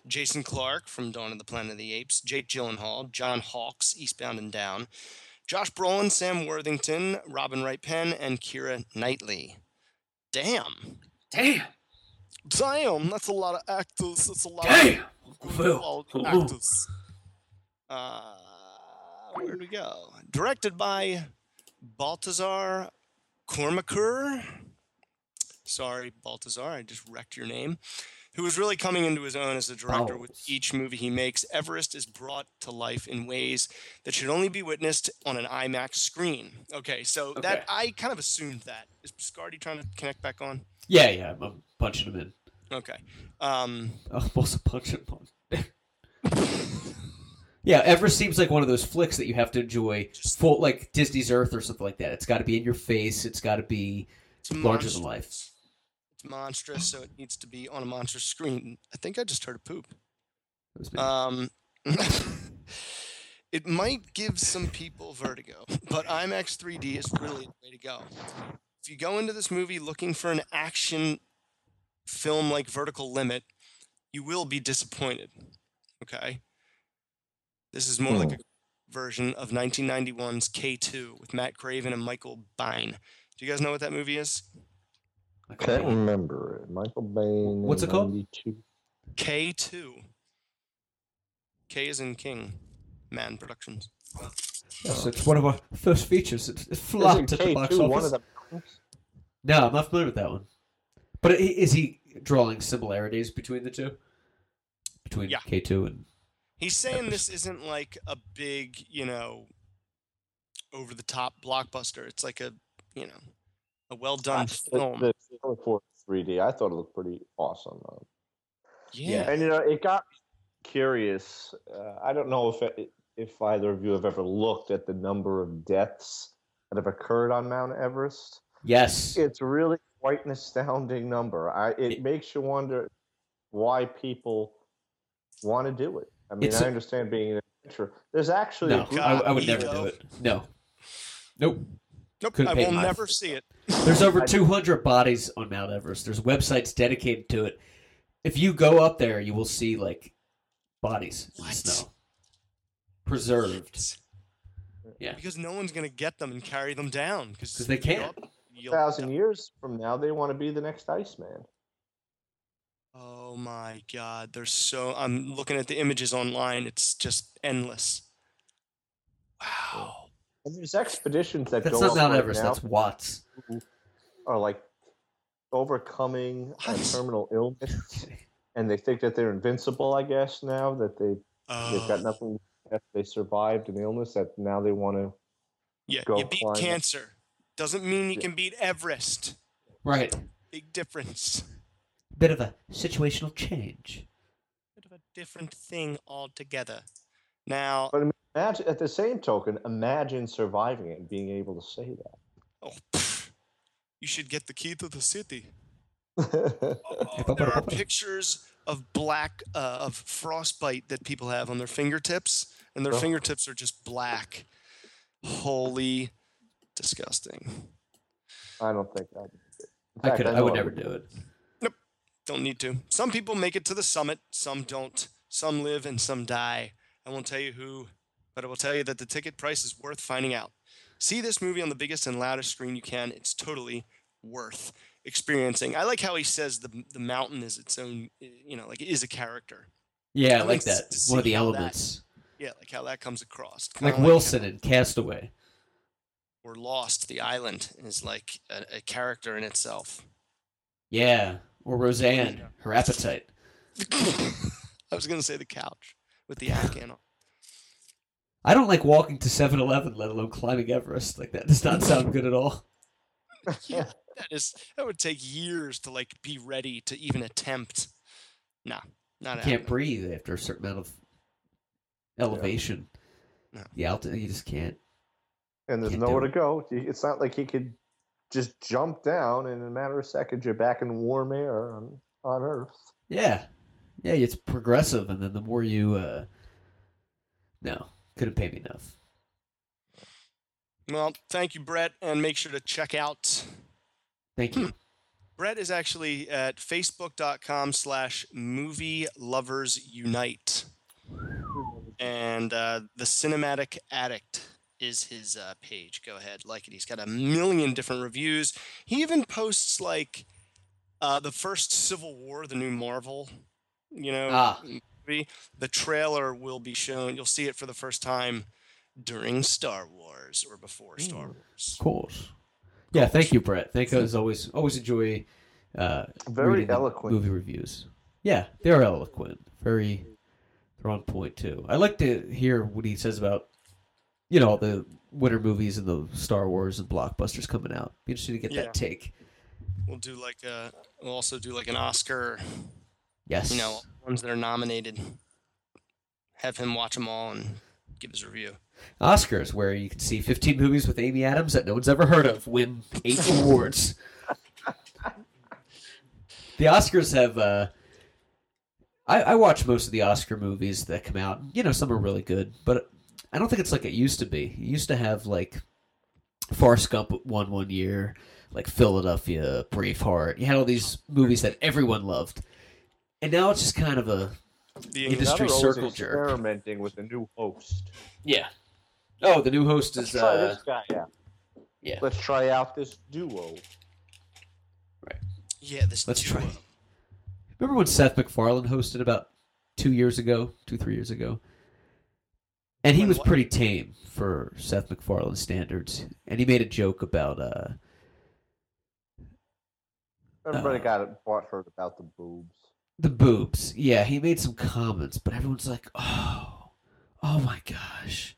Jason Clarke from Dawn of the Planet of the Apes, Jake Gyllenhaal, John Hawkes, Eastbound and Down, Josh Brolin, Sam Worthington, Robin Wright Penn, and Keira Knightley. Damn. Damn. Damn, that's a lot of actors. That's a lot Damn. of Uncle Phil. quality Ooh. actors. Uh, where'd we go? Directed by Baltasar Kormákur. Sorry, Baltasar, I just wrecked your name. Who is really coming into his own as a director with each movie he makes. Everest is brought to life in ways that should only be witnessed on an IMAX screen. Okay, so Okay. that I kind of assumed that. Biscardi trying to connect back on? Yeah, yeah. I'm, I'm punching him in. Okay. Um, [laughs] I'm also punching him on. Yeah, Everest seems like one of those flicks that you have to enjoy full, like Disney's Earth or something like that. It's got to be in your face. It's got to be it's larger than life. It's monstrous, so it needs to be on a monstrous screen. I think I just heard a poop. That was me. Um, [laughs] it might give some people vertigo, but IMAX 3D is really the way to go. If you go into this movie looking for an action film like Vertical Limit, you will be disappointed. Okay? This is more like hmm. a version of 1991's K2 with Matt Craven and Michael Biehn. Do you guys know what that movie is? I Can't can't- remember it. Michael Biehn. What's it called? 92. K2. K is in King. Man Productions. Yes, it's one of our first features. It, it Isn't flopped at the box office. the No, I'm not familiar with that one. But is he drawing similarities between the two? Between Yeah. K2 and He's saying this isn't like a big, you know, over the top blockbuster. It's like a, you know, a well done film. The, the film for 3D. I thought it looked pretty awesome. Though. yeah. And you know, it got curious. Uh, I don't know if it, if either of you have ever looked at the number of deaths that have occurred on Mount Everest. yes, It's really quite an astounding number. I it, It- makes you wonder why people want to do it. I mean, It's I a- understand being an adventurer. There's actually no, a group I, I would never do it. No, nope. Nope, couldn't I will my- never see it. There's over 200 bodies on Mount Everest. There's websites dedicated to it. If you go up there, you will see like bodies in the snow, preserved. Yeah. Because no one's gonna get them and carry them down because they can't. thousand years from now, they want to be the next Iceman. Oh my God! There's so I'm looking at the images online. It's just endless. Wow. And there's expeditions that That's go not up Mount right Everest. now That's Watts. are like overcoming a terminal illness, [laughs] and they think that they're invincible. I guess now that they they've got Oh. nothing. If they survived an illness, that now they want to. Yeah, go you beat climb it. cancer. Doesn't mean you Yeah. can beat Everest. Right. Big difference. Bit of a situational change. Bit of a different thing altogether. Now, But imagine at the same token, imagine surviving it and being able to say that. oh, pff, you should get the key to the city. [laughs] Oh, there are pictures of black uh, of frostbite that people have on their fingertips, and their Oh. fingertips are just black. Holy, disgusting. I don't think I. In I fact, could. I, know would it never do it. Don't need to. Some people make it to the summit, some don't. Some live and some die. I won't tell you who, but I will tell you that the ticket price is worth finding out. See this movie on the biggest and loudest screen you can. It's totally worth experiencing. I like how he says the the mountain is its own, you know, like it is a character. Yeah, I like to- that. One of the how that- elements, Yeah, like how that comes across. Kinda like Wilson in Castaway. or Lost, the island is like a, a character in itself. Yeah, or Roseanne, her appetite. [laughs] I was gonna say the couch with the Afghan on. I don't like walking to 7-Eleven, let alone climbing Everest. Like that does not sound good at all. [laughs] Yeah, that is that would take years to like be ready to even attempt. No, not You can't happening. breathe after a certain amount of elevation. No. The altitude, you just can't. and there's Can't nowhere do to go. It's not like he could just jump down and in a matter of seconds you're back in warm air on, on Earth. Yeah, yeah, it's progressive, and then the more you, uh no, couldn't pay me enough. Well, thank you, Brett, and make sure to check out. Thank you. [clears throat] Brett is actually at facebook.com slash movie lovers unite. And uh, the cinematic addict is his uh, page. Go ahead, like it. He's got a million different reviews. He even posts like uh, the first Civil War, the new Marvel, you know, Ah. movie. The trailer will be shown. You'll see it for the first time during Star Wars or before Star Wars. Of course. Yeah, thank you, Brett. Thank you. As always, always enjoy uh, Very eloquent. movie reviews. Yeah, they're eloquent. Very, they're on point too. I like to hear what he says about, you know, all the winter movies and the Star Wars and blockbusters coming out. Be interested to get Yeah. that take. We'll do like a. We'll also do like an Oscar. Yes. You know, ones that are nominated. Have him watch them all and give his review. Oscars, where you can see 15 movies with Amy Adams that no one's ever heard of win eight [laughs] awards. the Oscars have. Uh, I, I watch most of the Oscar movies that come out. You know, some are really good, but I don't think it's like it used to be. You used to have like Forrest Gump won one year, like Philadelphia, Braveheart. You had all these movies that everyone loved, and now it's just kind of a The Industry Now they're circle jerk. experimenting with a new host. yeah. Oh, the new host Let's is try uh, this guy. Yeah. yeah. Let's try out this duo. Right. Yeah, this Let's duo. try. Remember when Seth MacFarlane hosted about two years ago, two three years ago, and he was pretty tame for Seth MacFarlane standards, and he made a joke about uh Everybody Uh, got it, bought hurt about the boobs. the boobs. Yeah, he made some comments, but everyone's like, "Oh, oh my gosh,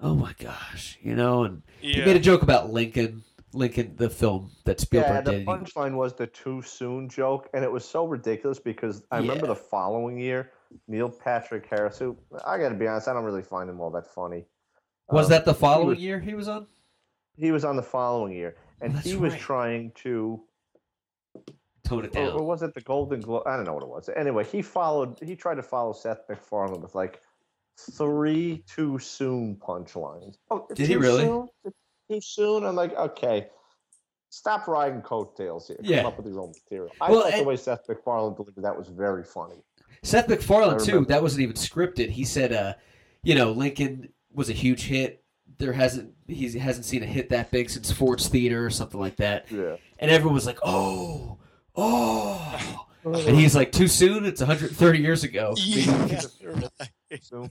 oh my gosh," you know. And he made a joke about Lincoln, Lincoln, the film that Spielberg Yeah, the did. and punchline was the too soon joke, and it was so ridiculous because I remember the following year, Neil Patrick Harris, who I got to be honest, I don't really find him all that funny. was Um, that the he following was- year he was on? He was on the following year, and That's he was right. trying to, Tone it or, down. or was it the Golden Globe? I don't know what it was. Anyway, he followed. He tried to follow Seth MacFarlane with like three too soon punchlines. Oh, Did he really? Soon? Too soon? I'm like, okay. Stop riding coattails here. Come Yeah. up with your own material. I Well, thought and- the way Seth MacFarlane delivered that was very funny. Seth MacFarlane too. That wasn't even scripted. He said, uh, you know, Lincoln was a huge hit. There hasn't he hasn't seen a hit that big since Ford's Theater or something like that. Yeah. And everyone was like, oh, oh. And he's like, too soon. It's 130 years ago. Yeah, right. [laughs] So,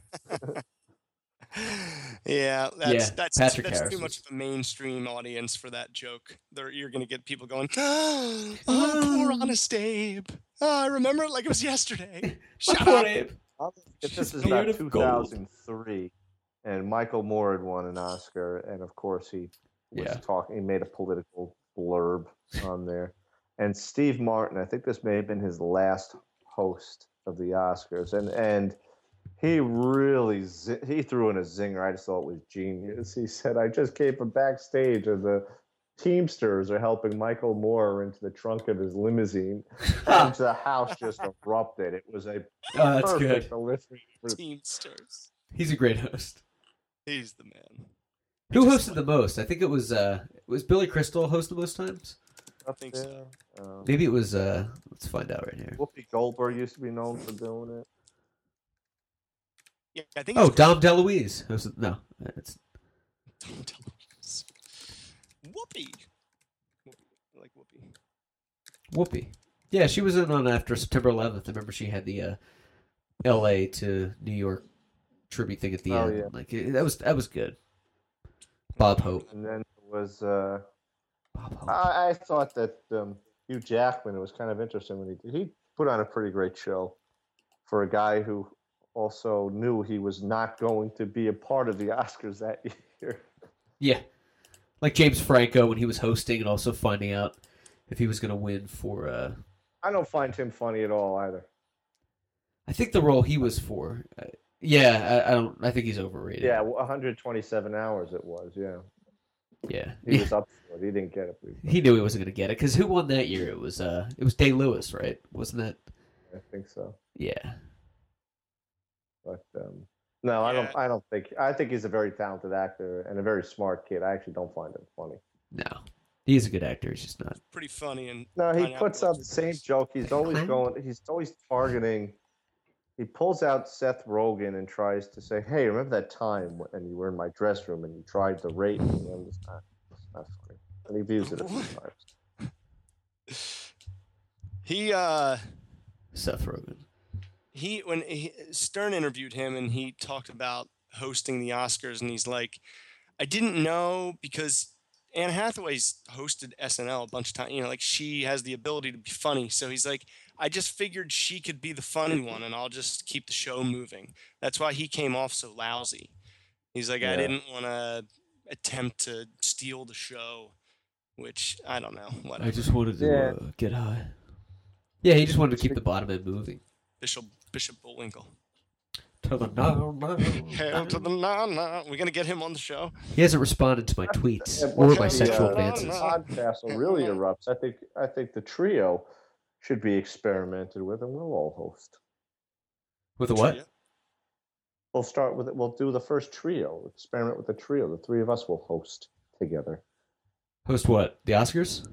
yeah, that's Yeah, that's Patrick that's Harris too much was- of a mainstream audience for that joke. There, you're gonna get people going, [gasps] [gasps] "Oh, poor honest Abe. Oh, I remember it like it was yesterday." [laughs] Shut up. Abe. if She's this is about of gold. 2003, and Michael Moore had won an Oscar, and of course he was Yeah. talking. He made a political blurb on there, and Steve Martin. I think this may have been his last host of the Oscars, and and he really zi- he threw in a zinger. I just thought it was genius. He said, "I just came from backstage, and the Teamsters are helping Michael Moore into the trunk of his limousine, [laughs] and the house just erupted. It was a Oh, that's perfect good. delivery for Teamsters. He's a great host. He's the man. Who Just hosted the most? I think it was uh was Billy Crystal host the most times? up think there. so. Um, Maybe it was uh let's find out right here. Whoopi Goldberg used to be known for doing it. Yeah, I think. Oh, it's Dom DeLuise. hosted- No, it's Don't tell him. Whoopi. Whoopi. I like Whoopi. Whoopi. Yeah, she was in on after September 11th. I remember she had the uh, L.A. to New York tribute thing at the Oh, end. yeah. Like it, that was that was good. Bob Hope. And then it was uh, Bob Hope. I, I thought that um, Hugh Jackman. It was kind of interesting when he he put on a pretty great show for a guy who also knew he was not going to be a part of the Oscars that [laughs] year. Yeah, like James Franco when he was hosting and also finding out if he was going to win for. Uh, I don't find him funny at all either. I think the role he was for. Uh, yeah, I, I don't. I think he's overrated. Yeah, 127 hours it was. Yeah, yeah. he was up for it. He didn't get it. He knew he wasn't going to get it because who won that year? It was uh, it was Day Lewis, right? Wasn't that? I think so. Yeah. But um, no, I don't. I don't think. I think he's a very talented actor and a very smart kid. I actually don't find him funny. No, he's a good actor. He's just not. Pretty funny and. No, he puts out the same Express. joke. He's always going. He's always targeting. he pulls out Seth Rogen and tries to say, "Hey, remember that time when you were in my dress room and you tried to rape me?" And it's not, it's not funny. And he views it a few [laughs] times. He uh Seth Rogen. He when he, Stern interviewed him and he talked about hosting the Oscars and he's like, I didn't know because Anne Hathaway's hosted SNL a bunch of times. You know, like she has the ability to be funny. So he's like, I just figured she could be the funny one and I'll just keep the show moving. That's why he came off so lousy. He's like, I didn't want to attempt to steal the show, which I don't know. Whatever. I just wanted to Yeah. uh, get high. Yeah, he just wanted to keep the bottom end moving. Bishop Bishop Bullwinkle. To the no, no. Hail to the na na. We're gonna get him on the show. He hasn't responded to my tweets or my the, sexual uh, advances. Podcast really erupts. I think I think the trio should be experimented with, and we'll all host. With a what? We'll start with it. We'll do the first trio. Experiment with the trio. The three of us will host together. Host what? The Oscars?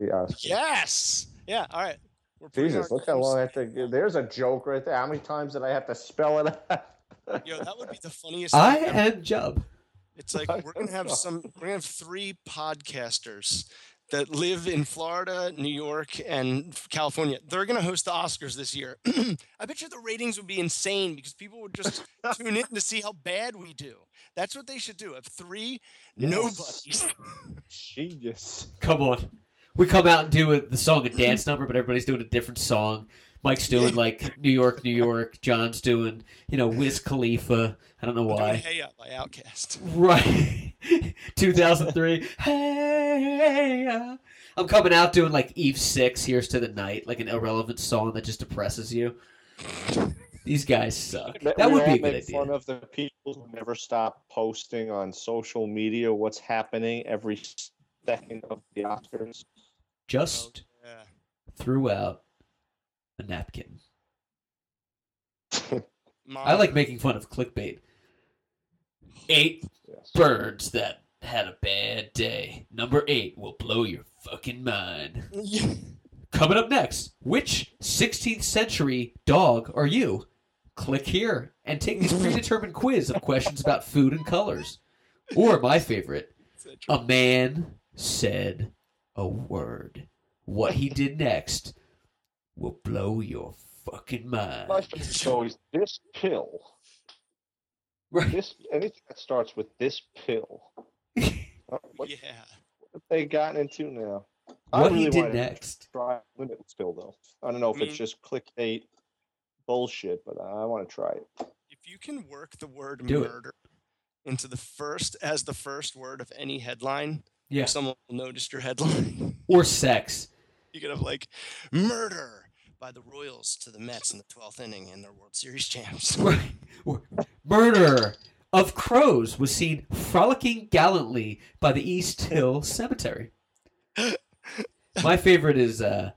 The Oscars. Yes. Yeah. All right. We're Jesus, look how long I have to. There's a joke right there. How many times did I have to spell it out? Yo, that would be the funniest. I thing ever. am Jub. It's like we're gonna have some. We're gonna have three podcasters that live in Florida, New York, and California. They're gonna host the Oscars this year. [clears throat] I bet you the ratings would be insane because people would just [laughs] tune in to see how bad we do. That's what they should do. Have three nobodies. [laughs] Genius. Come on. We come out and do a, the song and dance number, but everybody's doing a different song. Mike's doing like New York, New York. Jon's doing, you know, Wiz Khalifa. I don't know why. Hey Ya by Outkast. Right. [laughs] 2003. Hey. uh, I'm coming out doing like Eve 6, Here's to the Night, like an irrelevant song that just depresses you. These guys suck. That we would be all a good idea. fun of the people who never stop posting on social media what's happening every second of the Oscars. Just oh, Yeah. threw out a napkin. [laughs] I like making fun of clickbait. Eight Yes. birds that had a bad day. Number eight will blow your fucking mind. [laughs] Coming up next, which 16th century dog are you? Click here and take this [laughs] predetermined quiz of questions about food and colors. Or my favorite, a man said a word. What he did next will blow your fucking My mind. favorite show is this pill. Right. This anything that starts with this pill. [laughs] What Yeah. have they gotten into now? I What really he did next. Try Limitless pill though. I don't know if I mean- it's mm. just clickbait bullshit, but I want to try it. If you can work the word Do it. murder into the first as the first word of any headline, Yeah. someone will notice your headline. [laughs] Or sex. You could have like murder by the Royals to the Mets in the twelfth inning in their World Series champs. [laughs] Right. Murder of crows was seen frolicking gallantly by the East Hill [laughs] Cemetery. My favorite is uh,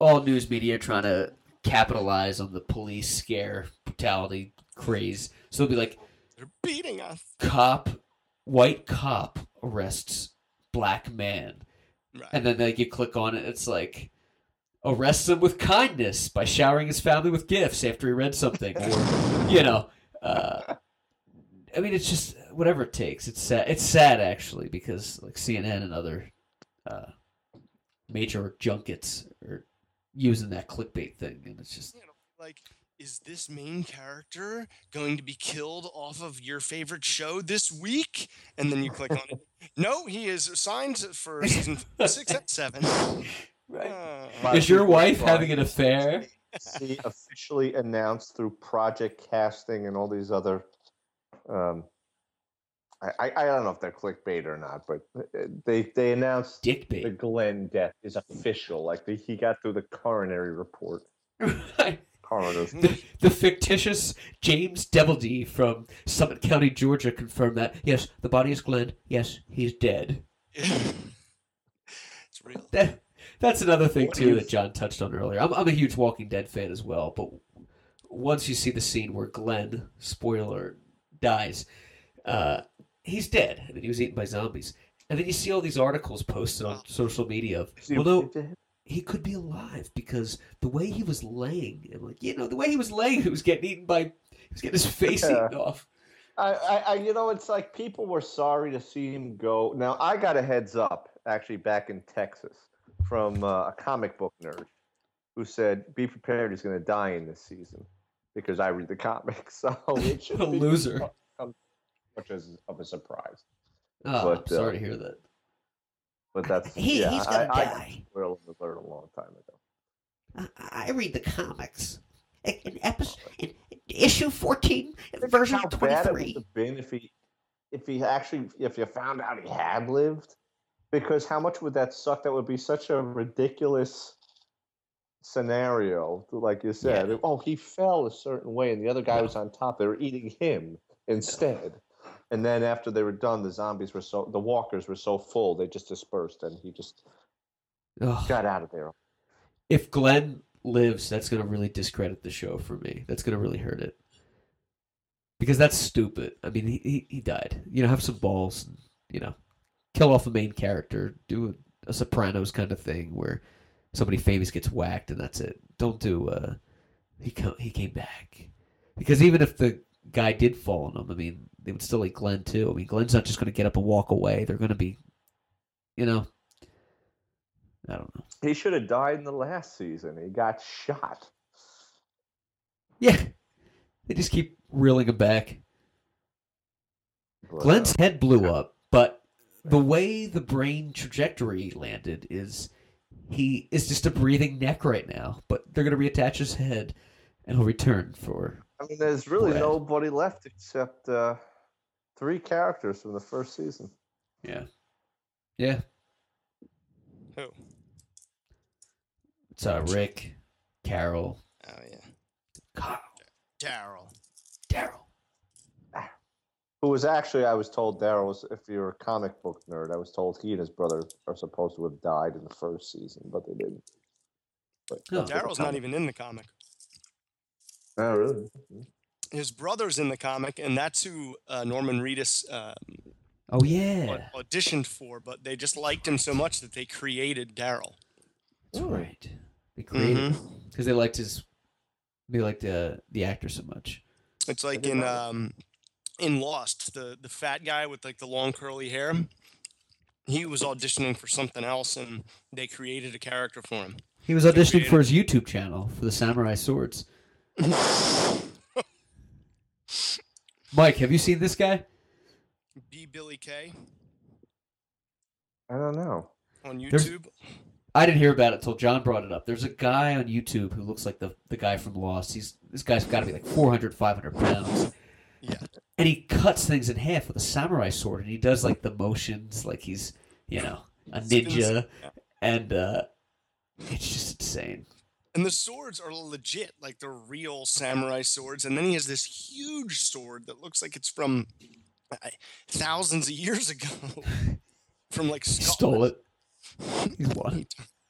all news media trying to capitalize on the police scare, brutality, craze. So they'll be like, They're beating us. cop, white cop arrests black man. Right. And then like you click on it, it's like arrests him with kindness by showering his family with gifts after he read something, or [laughs] you know, uh, I mean, it's just whatever it takes. It's sad. It's sad actually because like CNN and other uh, major junkets are using that clickbait thing, and it's just You know, like, is this main character going to be killed off of your favorite show this week? And then you click on it. [laughs] No, he is signed for [laughs] season six and seven. right. Uh, Is your wife having an affair? see officially announced through project casting and all these other um I, I I don't know if they're clickbait or not, but uh, they they announced the Dickbait. Glenn death is official. Like the, he got through the coronary report. Right. [laughs] The, the fictitious James Devildy from Summit County, Georgia, confirmed that yes, the body is Glenn. Yes, he's dead. [laughs] it's real. That that's another thing What too that John touched on earlier. I'm, I'm a huge Walking Dead fan as well, but once you see the scene where Glenn, spoiler, dies, uh, he's dead. I mean, he was eaten by zombies, and then you see all these articles posted on social media of well, no? He could be alive because the way he was laying, I'm like, you know, the way he was laying, he was getting eaten by, he was getting his face Yeah. eaten off. I, I, I, you know, it's like people were sorry to see him go. Now, I got a heads up actually back in Texas from uh, a comic book nerd who said, "Be prepared, he's going to die in this season," because I read the comics. [laughs] So [laughs] it should A be loser. much as of a surprise. Oh, But, I'm sorry uh, to hear that. But that's He- yeah, he's gonna I, I die. spoiled the alert a long time ago. I, I read the comics. In, episode, oh, in issue 14, version How bad it would 23. have been if he, if he actually, if you found out he had lived, because how much would that suck? That would be such a ridiculous scenario. Like you said, Yeah. oh, he fell a certain way, and the other guy was on top. They were eating him instead. And then after they were done, the zombies were so, the walkers were so full, they just dispersed, and he just Ugh. got out of there. If Glenn lives, that's going to really discredit the show for me. That's going to really hurt it. Because that's stupid. I mean, he, he, he died. You know, have some balls. And, you know, kill off a main character. Do a, a Sopranos kind of thing where somebody famous gets whacked and that's it. Don't do. Uh, he co- he came back because even if the guy did fall on him, I mean, they would still eat Glenn too. I mean, Glenn's not just going to get up and walk away. They're going to be, you know. I don't know. He should have died in the last season. He got shot. Yeah. They just keep reeling him back. Glenn's head blew up, but the way the brain trajectory landed is he is just a breathing neck right now. But they're going to reattach his head and he'll return for. I mean, there's really Brad. nobody left except uh, three characters from the first season. Yeah. Yeah. Who? It's uh, Rick, Carol, Oh yeah, Carl, Daryl. Daryl. Who was actually, I was told, Daryl was, if you're a comic book nerd, I was told he and his brother are supposed to have died in the first season, but they didn't. But Oh. that's what the Daryl's not even in the comic. Oh, really? His brother's in the comic, and that's who uh, Norman Reedus uh, Oh, yeah. auditioned for. But they just liked him so much that they created Daryl. That's right. They created Mhm. because they liked his. They liked the the actor so much. It's like in um, in Lost, the the fat guy with like the long curly hair. He was auditioning for something else, and they created a character for him. He was He auditioning for his YouTube channel for the Samurai Swords. [laughs] Mike, have you seen this guy? B. Billy K. I don't know. on There's- YouTube. I didn't hear about it until Jon brought it up. There's a guy on YouTube who looks like the, the guy from Lost. He's this guy's got to be like 400, 500 pounds, Yeah. and he cuts things in half with a samurai sword, and he does like the motions like he's you know a Spins- ninja, yeah. and uh, it's just insane. And the swords are legit, like they're real samurai swords. And then he has this huge sword that looks like it's from uh, thousands of years ago, [laughs] from like Scotland. stole it. [laughs] He's won.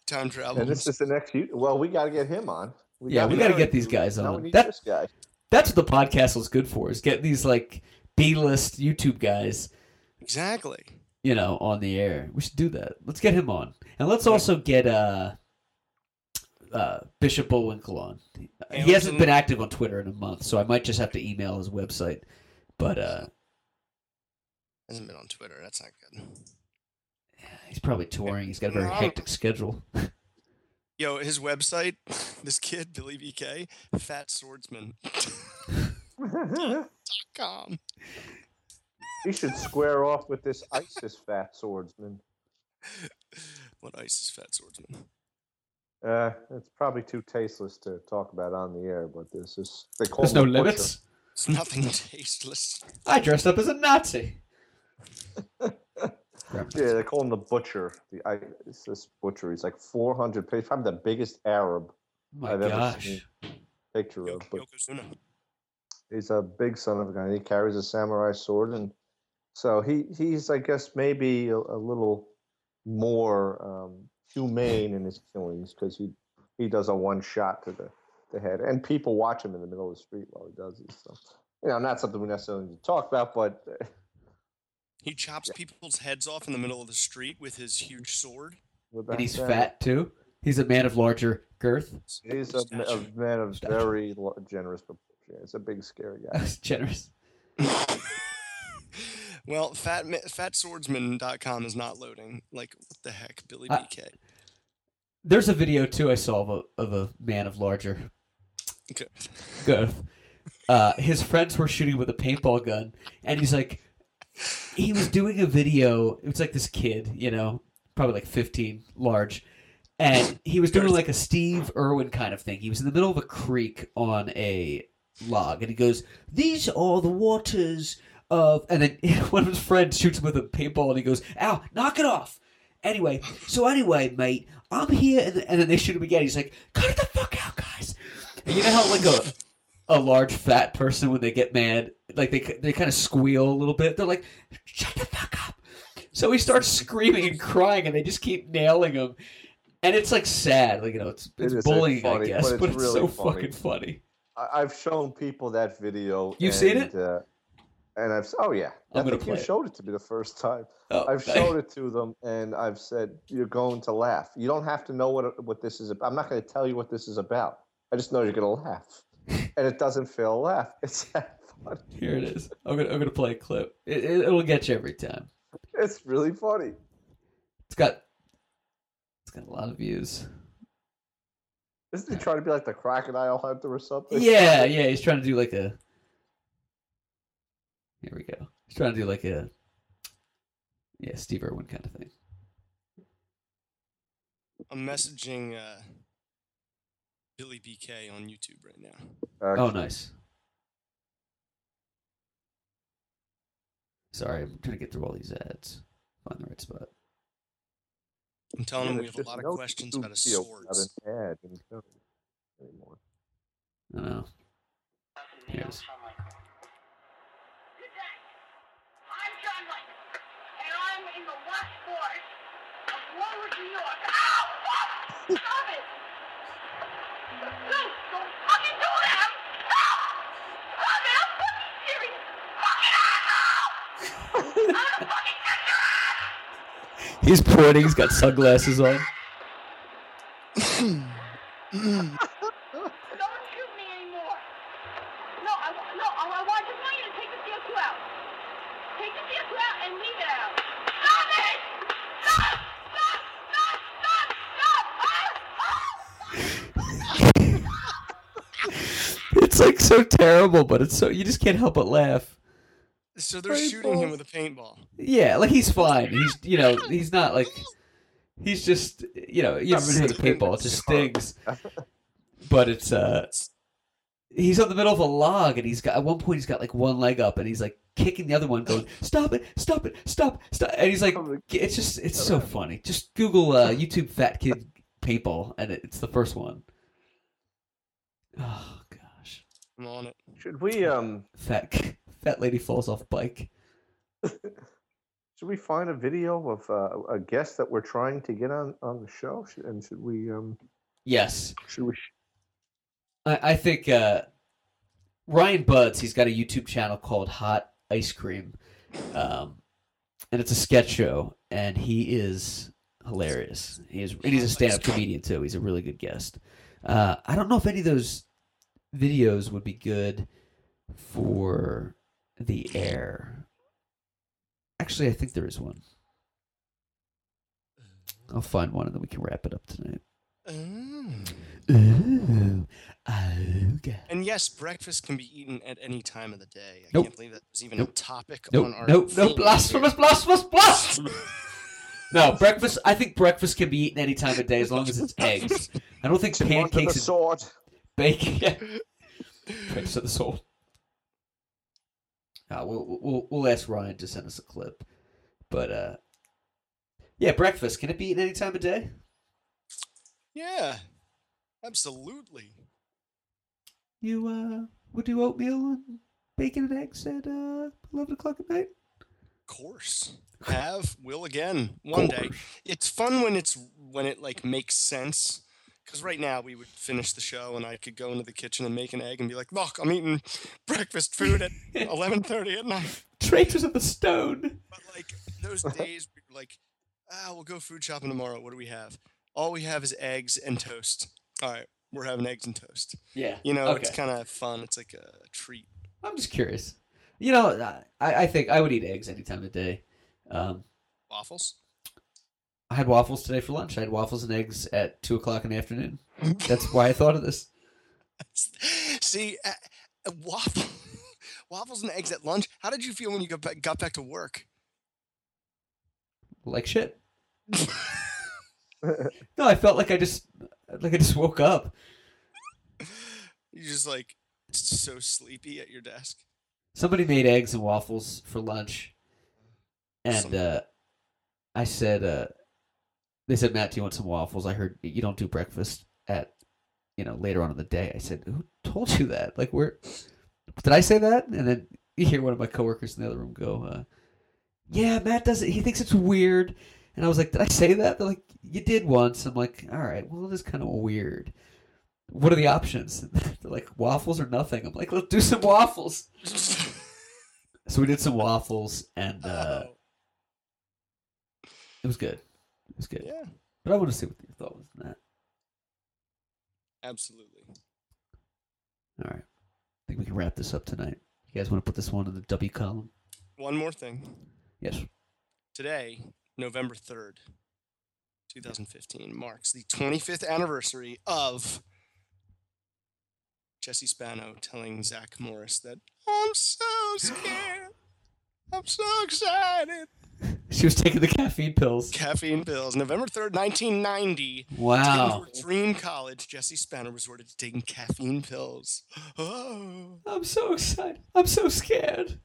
Time travel. And this is the next. you- Well, we got to get him on. We Yeah, got we gotta get these guys on. we need That- this guy. That's what the podcast was good for. Is get these like B-list YouTube guys, exactly. you know, on the air. We should do that. Let's get him on, and let's also get uh, uh, Bishop Bullwinkle on. He hasn't been active on Twitter in a month, so I might just have to email his website. But uh, Hasn't been on Twitter. That's not good. he's probably touring. He's got a very hectic schedule. [laughs] Yo, his website, [laughs] this kid, Billy BK, Fat Swordsman. [laughs] Com. he should square off with this ISIS fat swordsman. What ISIS Fat Swordsman? Uh, it's probably too tasteless to talk about on the air, but this is they call There's him no the butcher. limits. It's nothing tasteless. I dressed up as a Nazi. [laughs] Yeah, they call him the butcher. The I, it's this butcher. He's like 400 pages. Probably the biggest Arab My I've ever seen. picture of. But he's a big son of a gun. He carries a samurai sword, and so he he's I guess maybe a, a little more um, humane in his killings because he he does a one shot to the, the head, and people watch him in the middle of the street while he does this So you know, not something we necessarily need to talk about, but uh, He chops people's heads off in the middle of the street with his huge sword. And he's said, fat too. He's a man of larger girth. He's a, ma- a Stature. man of Stature. very generous proportion. He's a big, scary guy. [laughs] Generous. [laughs] well, fat fatswordsman.com is not loading. Like, what the heck, Billy Uh, BK? There's a video too I saw of a, of a man of larger Good. girth. Uh, his friends were shooting with a paintball gun, and he's like, he was doing a video. It was like this kid, you know, probably like 15, large, and he was doing like a Steve Irwin kind of thing. He was in the middle of a creek on a log, and he goes, "These are the waters of," and then [laughs] one of his friends shoots him with a paintball, and he goes, "Ow, knock it off." Anyway, so anyway, mate, I'm here, and, and then they shoot him again. He's like, "Cut the fuck out, guys!" And you know how like a a large fat person when they get mad, like they they kind of squeal a little bit. They're like, "Shut the fuck up!" So he starts screaming and crying, and they just keep nailing him. And it's like sad, like you know, it's it's It bullying, funny, I guess, but but it's it's, really so funny. fucking funny. I've shown people that video. You've seen it? Uh, and I've oh yeah, I'm I think you it. showed it to me the first time. Oh, I've thank- showed it to them, and I've said you're going to laugh. You don't have to know what what this is. about. I'm not going to tell you what this is about. I just know you're going to laugh, [laughs] and it doesn't feel a laugh. [laughs] It's that funny. Here it is. I'm gonna I'm gonna play a clip. It, it, it'll get you every time. It's really funny. It's got it's got a lot of views. Isn't he trying to be like the crocodile hunter or something? Yeah, yeah. He's trying to do like a. Here we go. He's trying to do like a. Yeah, Steve Irwin kind of thing. I'm messaging uh, Billy BK on YouTube right now. Oh, nice. Sorry, I'm trying to get through all these ads. Find the right spot. I'm telling yeah, him we have a just lot of questions YouTube about his video swords. without an ad anymore. I know. Here it is. Good day. I'm John Mike, and I'm in the West Forest of Warwick, New York. Ow! Stop it! Dude, don't fucking do that! Stop! Stop it! I'm fucking serious! Fucking asshole! I'm gonna fucking kick your ass! He's pointing. He's got sunglasses on. [laughs] Don't shoot me anymore! No, I, wa- no, I, I want, just want you to take the CO2 out. Take the CO2 out and leave it out. Stop it! Stop! Stop! Stop! Stop! Stop! Ah! It's like so terrible, but it's so you just can't help but laugh. So they're shooting him with a paintball. Yeah, like he's fine. He's you know he's not like he's just you know you ever been hit a paintball? It just stings. But it's uh he's on the middle of a log and he's got at one point he's got like one leg up and he's like kicking the other one going stop it stop it stop stop and he's like [laughs] it's just it's so funny just google uh youtube fat kid paintball and it's the first one [sighs] oh gosh I'm on it. Should we um fat fat lady falls off bike should we find a video of uh, a guest that we're trying to get on on the show? Should, and should we um yes should we sh- I, I think uh, Ryan Buds, he's got a YouTube channel called Hot Ice Cream, um, and it's a sketch show, and he is hilarious. He is, and he's a stand-up comedian too. He's a really good guest. Uh, I don't know if any of those videos would be good for the air. Actually, I think there is one. I'll find one, and then we can wrap it up tonight. Mm. Ooh, oh, God. And yes, breakfast can be eaten at any time of the day. I Nope. can't believe that was even Nope. a topic Nope, on our nope, theme nope, blasphemous, blasphemous, blasphemous. [laughs] no, breakfast. I think breakfast can be eaten any time of day as long as it's eggs. I don't think Under the pancakes and sword? Bacon. Yeah. Breakfast of the soul. Uh, we'll, we'll we'll ask Ryan to send us a clip, but uh, yeah, breakfast can it be eaten any time of day? Yeah, absolutely. You uh would do oatmeal and bacon and eggs at uh eleven o'clock at night. Of course. Have will again one day. It's fun when it's when it like makes sense. Because right now we would finish the show and I could go into the kitchen and make an egg and be like, "Look, I'm eating breakfast food at [laughs] 11:30 at night." Traitors of the stone. But like those days, we were like, "Ah, we'll go food shopping tomorrow. What do we have?" all we have is eggs and toast. All right, we're having eggs and toast. Yeah. You know, it's kind of fun. It's like a treat. I'm just curious. You know, I, I think I would eat eggs any time of day. Um, Waffles. I had waffles today for lunch. I had waffles and eggs at two o'clock in the afternoon. That's why I thought of this. [laughs] See, uh, waffle, [laughs] waffles and eggs at lunch. How did you feel when you got back, got back to work? Like shit. No, I felt like I just like I just woke up. You're just like so sleepy at your desk. Somebody made eggs and waffles for lunch, and uh, I said, uh, "They said, Matt, do you want some waffles? I heard you don't do breakfast at, you know, later on in the day." I said, "Who told you that? Like, where did I say that?" And then you hear one of my coworkers in the other room go, uh, "Yeah, Matt does it. He thinks it's weird." And I was like, "Did I say that?" They're like, "You did once." I'm like, "All right, well, it is kind of weird." What are the options? [laughs] They're like waffles or nothing. I'm like, let's do some waffles. [laughs] So we did some waffles, and uh, it was good. Was good. yeah, But I want to see what your thought was on that. absolutely. All right. I think we can wrap this up tonight. You guys want to put this one in the W column? One more thing. Yes. Today, November 3rd, 2015, marks the 25th anniversary of Jesse Spano telling Zach Morris that I'm so scared. I'm so excited. [laughs] She was taking the caffeine pills. Caffeine pills. November 3rd, 1990. Wow. To Dream College, Jesse Spano resorted to taking caffeine pills. Oh. I'm so excited. I'm so scared.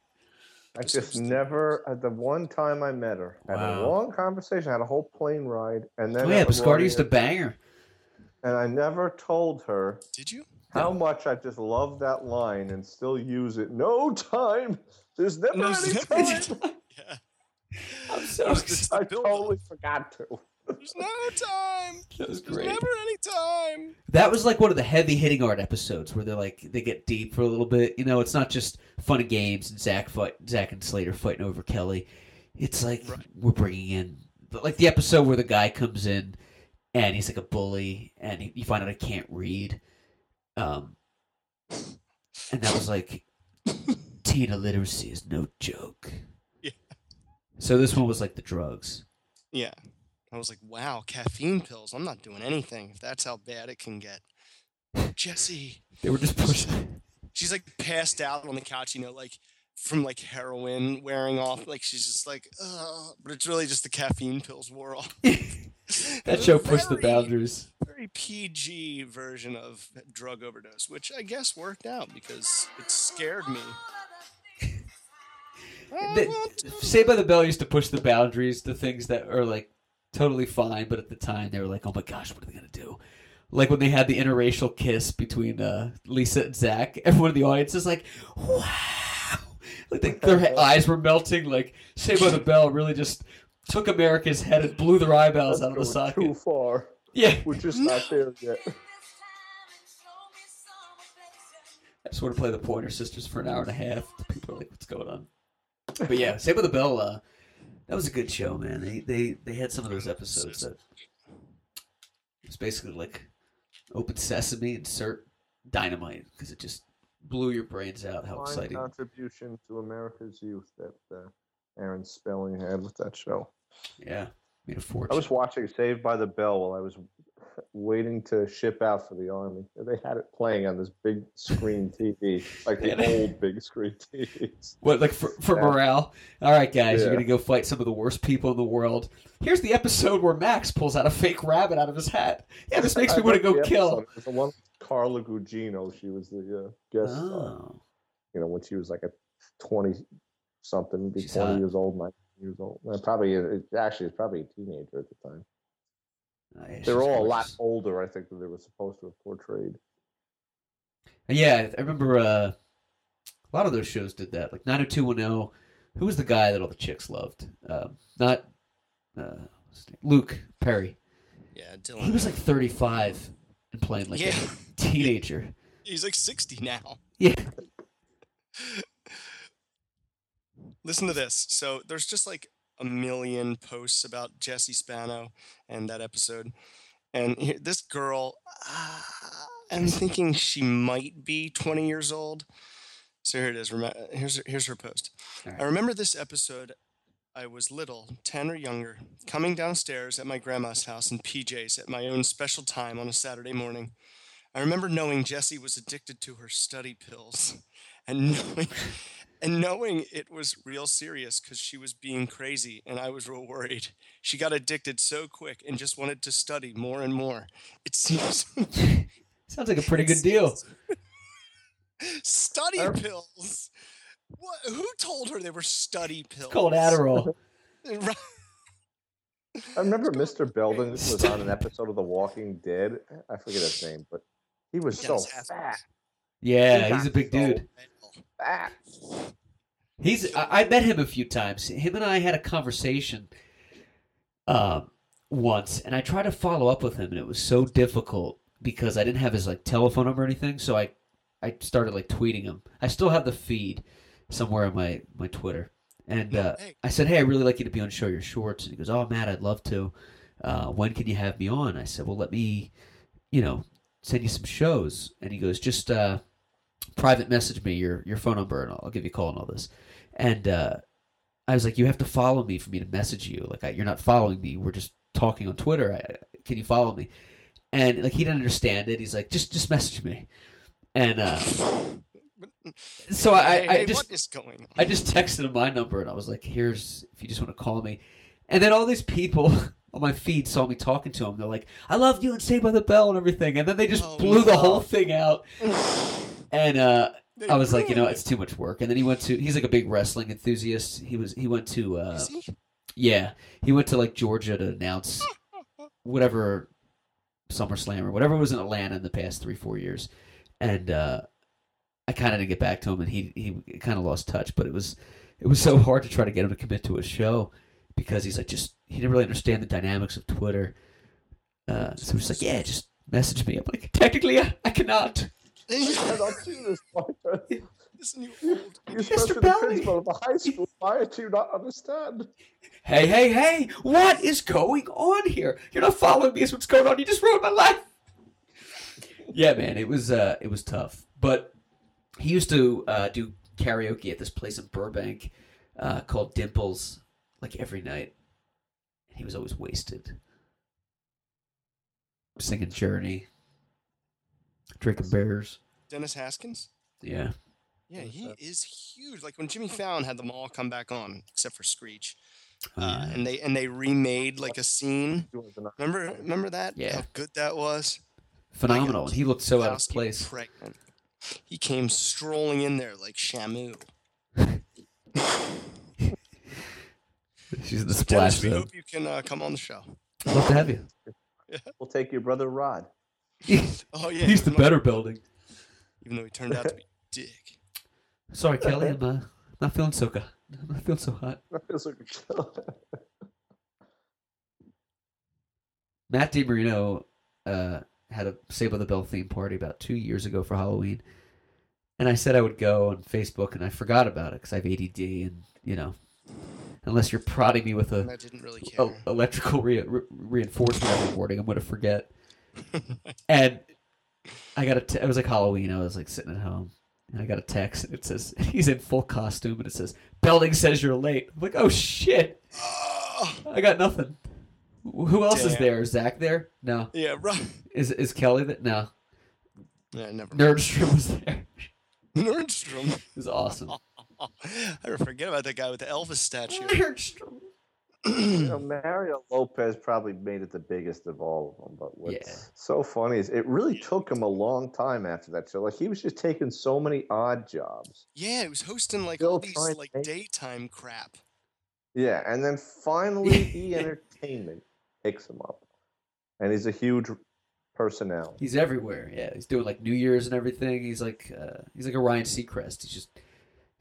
I just stupid. never, at the one time I met her, had a long conversation, had a whole plane ride, and then Oh, yeah, at Biscardi used to bang her. and I never told her Did you? how much I just love that line and still use it. No time. There's never There's any never any time. [laughs] Yeah. [laughs] I'm so There's excited. I totally forgot to. There's no time. [laughs] That was There's great. never any time. That was like one of the heavy hitting art episodes where they're like they get deep for a little bit. You know, it's not just fun and games and Zach fight Zach and Slater fighting over Kelly. It's like Right. we're bringing in like the episode where the guy comes in and he's like a bully and he, you find out he can't read. Um, and that was like [laughs] teen illiteracy is no joke. So this one was like the drugs. Yeah. I was like, wow, caffeine pills. I'm not doing anything if that's how bad it can get. Jesse. They were just pushing. She's like passed out on the couch, you know, like from like heroin wearing off. Like she's just like, Ugh. but it's really just the caffeine pills wore off. [laughs] that show pushed the boundaries. Very PG version of drug overdose, which I guess worked out because it scared me. The- Saved by the Bell used to push the boundaries to things that are like totally fine, but at the time they were like, "Oh my gosh, what are they gonna do?" Like when they had the interracial kiss between uh, Lisa and Zach, everyone in the audience is like, "Wow!" Like they, their [laughs] eyes were melting. Like Saved by the Bell really just took America's head and blew their eyeballs That's out of the socket. Too far. Yeah, We're just not there yet. I just want to play the Pointer Sisters for an hour and a half. People are like, "What's going on?" But yeah, Saved with the Bell. Uh, that was a good show, man. They they they had some of those episodes that it was basically like open sesame, insert dynamite because it just blew your brains out. How Fine exciting! contribution to America's youth that uh, Aaron Spelling had with that show. Yeah, a I fortune. was watching Saved by the Bell while I was waiting to ship out for the army. They had it playing on this big screen TV, like the [laughs] old big screen TVs. What like for, for Yeah. morale? All right, guys, you're gonna go fight some of the worst people in the world. Here's the episode where Max pulls out a fake rabbit out of his hat. Yeah, this makes me want to go kill. The one Carla Gugino. She was the uh, guest. Oh, You know, when she was like a twenty something, maybe She's twenty hot. years old, nineteen years old. Uh, probably it, actually, it's probably a teenager at the time. Oh, yeah, They're all a lot older, I think, than they were supposed to have portrayed. Yeah, I remember uh, a lot of those shows did that. Like 90210. Who was the guy that all the chicks loved? Um, not uh, what's his name? Luke Perry. Yeah, Dylan. He was like 35 and playing like Yeah. a teenager. He's like 60 now. Yeah. [laughs] Listen to this. So there's just like a million posts about Jesse Spano and that episode. And here, this girl, uh, I'm thinking she might be 20 years old. So here it is. Here's her, here's her post. All I remember this episode. I was little, 10 or younger, coming downstairs at my grandma's house in PJs at my own special time on a Saturday morning. I remember knowing Jessie was addicted to her study pills and [laughs] knowing, and knowing it was real serious because she was being crazy and I was real worried. She got addicted so quick and just wanted to study more and more. It seems [laughs] Sounds like a pretty good deal. [laughs] study Er- pills. What? Who told her they were study pills? [laughs] It's called Adderall. Right. I remember Mr. Belding was on an episode of The Walking Dead. I forget his name, but he was so Dennis Haskins. fat. Yeah, he's a big So dude. Fat. He's. I, I met him a few times. Him and I had a conversation, um, once, and I tried to follow up with him, and it was so difficult because I didn't have his like telephone number or anything. So I, I started like tweeting him. I still have the feed somewhere on my my Twitter, and uh, Hey. I said, "Hey, I really like you to be on Show Your Shorts." And he goes, "Oh, Matt, I'd love to. Uh, when can you have me on?" I said, "Well, let me, you know, send you some shows." And he goes, "Just uh, private message me your your phone number, and I'll, I'll give you a call and all this." And uh, I was like, "You have to follow me for me to message you. Like, I, you're not following me. We're just talking on Twitter. I, can you follow me?" And like, he didn't understand it. He's like, "Just just message me." And uh, so I, Hey, I hey, just what is going on? I just texted him my number and I was like, "Here's if you just want to call me." And then all these people [laughs] on my feed saw me talking to him. They're like, "I love you and Saved by the Bell and everything." And then they just Oh, blew the whole thing out. [laughs] And uh, I was like, you know, it's too much work. And then he went to. He's like a big wrestling enthusiast. He was. He went to. Uh, yeah, he went to like Georgia to announce whatever SummerSlam or whatever was in Atlanta in the past three four years, and uh, I kind of didn't get back to him, and he he kind of lost touch. But it was it was so hard to try to get him to commit to a show because he's like just he didn't really understand the dynamics of Twitter. Uh, so he's like, yeah, just message me. I'm like, technically, I, I cannot. I cannot do this. Walter. Listen, you old. You're supposed to be the principal of the high school. Why do you not understand? Hey, hey, hey! What is going on here? You're not following me. Is what's going on? You just ruined my life. Yeah, man, it was uh, it was tough. But he used to uh, do karaoke at this place in Burbank uh, called Dimples, like every night. And he was always wasted, singing Journey, drinking beers. Dennis Haskins? Yeah, Yeah, he is huge. Like when Jimmy Fallon had them all come back on, except for Screech, uh, and they and they remade like a scene. You want to know- Remember, remember that? Yeah. How good that was. phenomenal. And he looked so out of place. Pregnant. He came strolling in there like Shamu. She's in the splash Dennis, we zone. hope you can uh, come on the show. Love to have you. [laughs] We'll take your brother Rod. Oh yeah, He's the even though- better building. Even though he turned out to be [laughs] dick. Sorry, Kelly. I'm uh, not feeling so good. I'm not feeling so hot. That feels like a kill. Matt DiMarino uh, had a Save by the Bell theme party about two years ago for Halloween, and I said I would go on Facebook, and I forgot about it because I have ADD, and you know, unless you're prodding me with a, didn't really care. a electrical re- re- reinforcement every morning, I'm gonna forget. [laughs] and I got a. T- it was like Halloween. I was like sitting at home, and I got a text, and it says [laughs] he's in full costume, and it says Belding says you're late. I'm like, oh shit, Oh, I got nothing. Who else is Damn. there? Is Zach there? No. yeah, right. Is is Kelly that? No. Yeah, never. Nerdstrom was there. [laughs] Nerdstrom. was awesome. I forget about that guy with the Elvis statue. Nerdstrom. [clears throat] you know, Mario Lopez probably made it the biggest of all of them. But what's Yeah. so funny is it really took him a long time after that show. Like he was just taking so many odd jobs. Yeah, he was hosting like Still all these like make- daytime crap. Yeah, and then finally E [laughs] Entertainment picks him up, and he's a huge personality. He's everywhere. Yeah, he's doing like New Year's and everything. He's like uh, he's like a Ryan Seacrest. He's just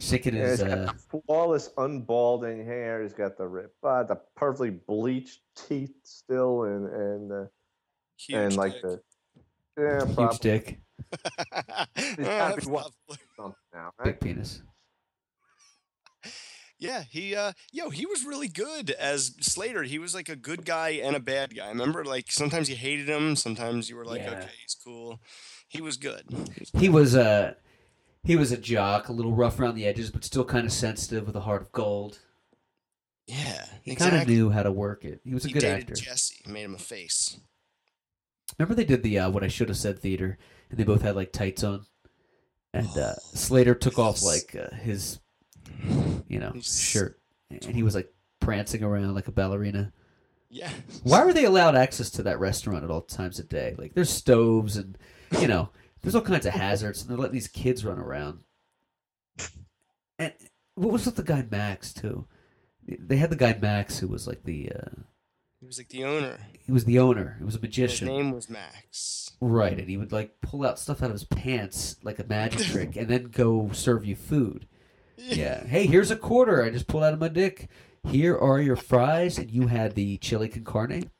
shaking Yeah, his. he's got Uh, flawless, unbalding hair. He's got the rip, uh, the perfectly bleached teeth still, and and uh, Huge and like dick. the yeah, huge probably dick, [laughs] gotta that's lovely. something now. Right? big penis. Yeah, he uh yo, he was really good as Slater. He was like a good guy and a bad guy. Remember like sometimes you hated him, sometimes you were like, Yeah. okay, he's cool. He was good. He was a he was a jock, a little rough around the edges, but still kind of sensitive with a heart of gold. Yeah. He kind of knew how to work it. He was a he good actor. Jesse, made him a face. Remember they did the uh, what I should have said theater, and they both had like tights on, and uh, [sighs] Slater took off like uh, his, you know, shirt, and he was like prancing around like a ballerina. Yeah. Why were they allowed access to that restaurant at all times of day? Like there's stoves and you know there's all kinds of hazards, and they're letting these kids run around. And what was with the guy Max too? They had the guy Max who was like the uh, He was like the owner. he was the owner. He was a magician. His name was Max. Right, and he would like pull out stuff out of his pants like a magic [laughs] trick, and then go serve you food. Yeah. Hey, here's a quarter I just pulled out of my dick. Here are your fries, and you had the chili con carne.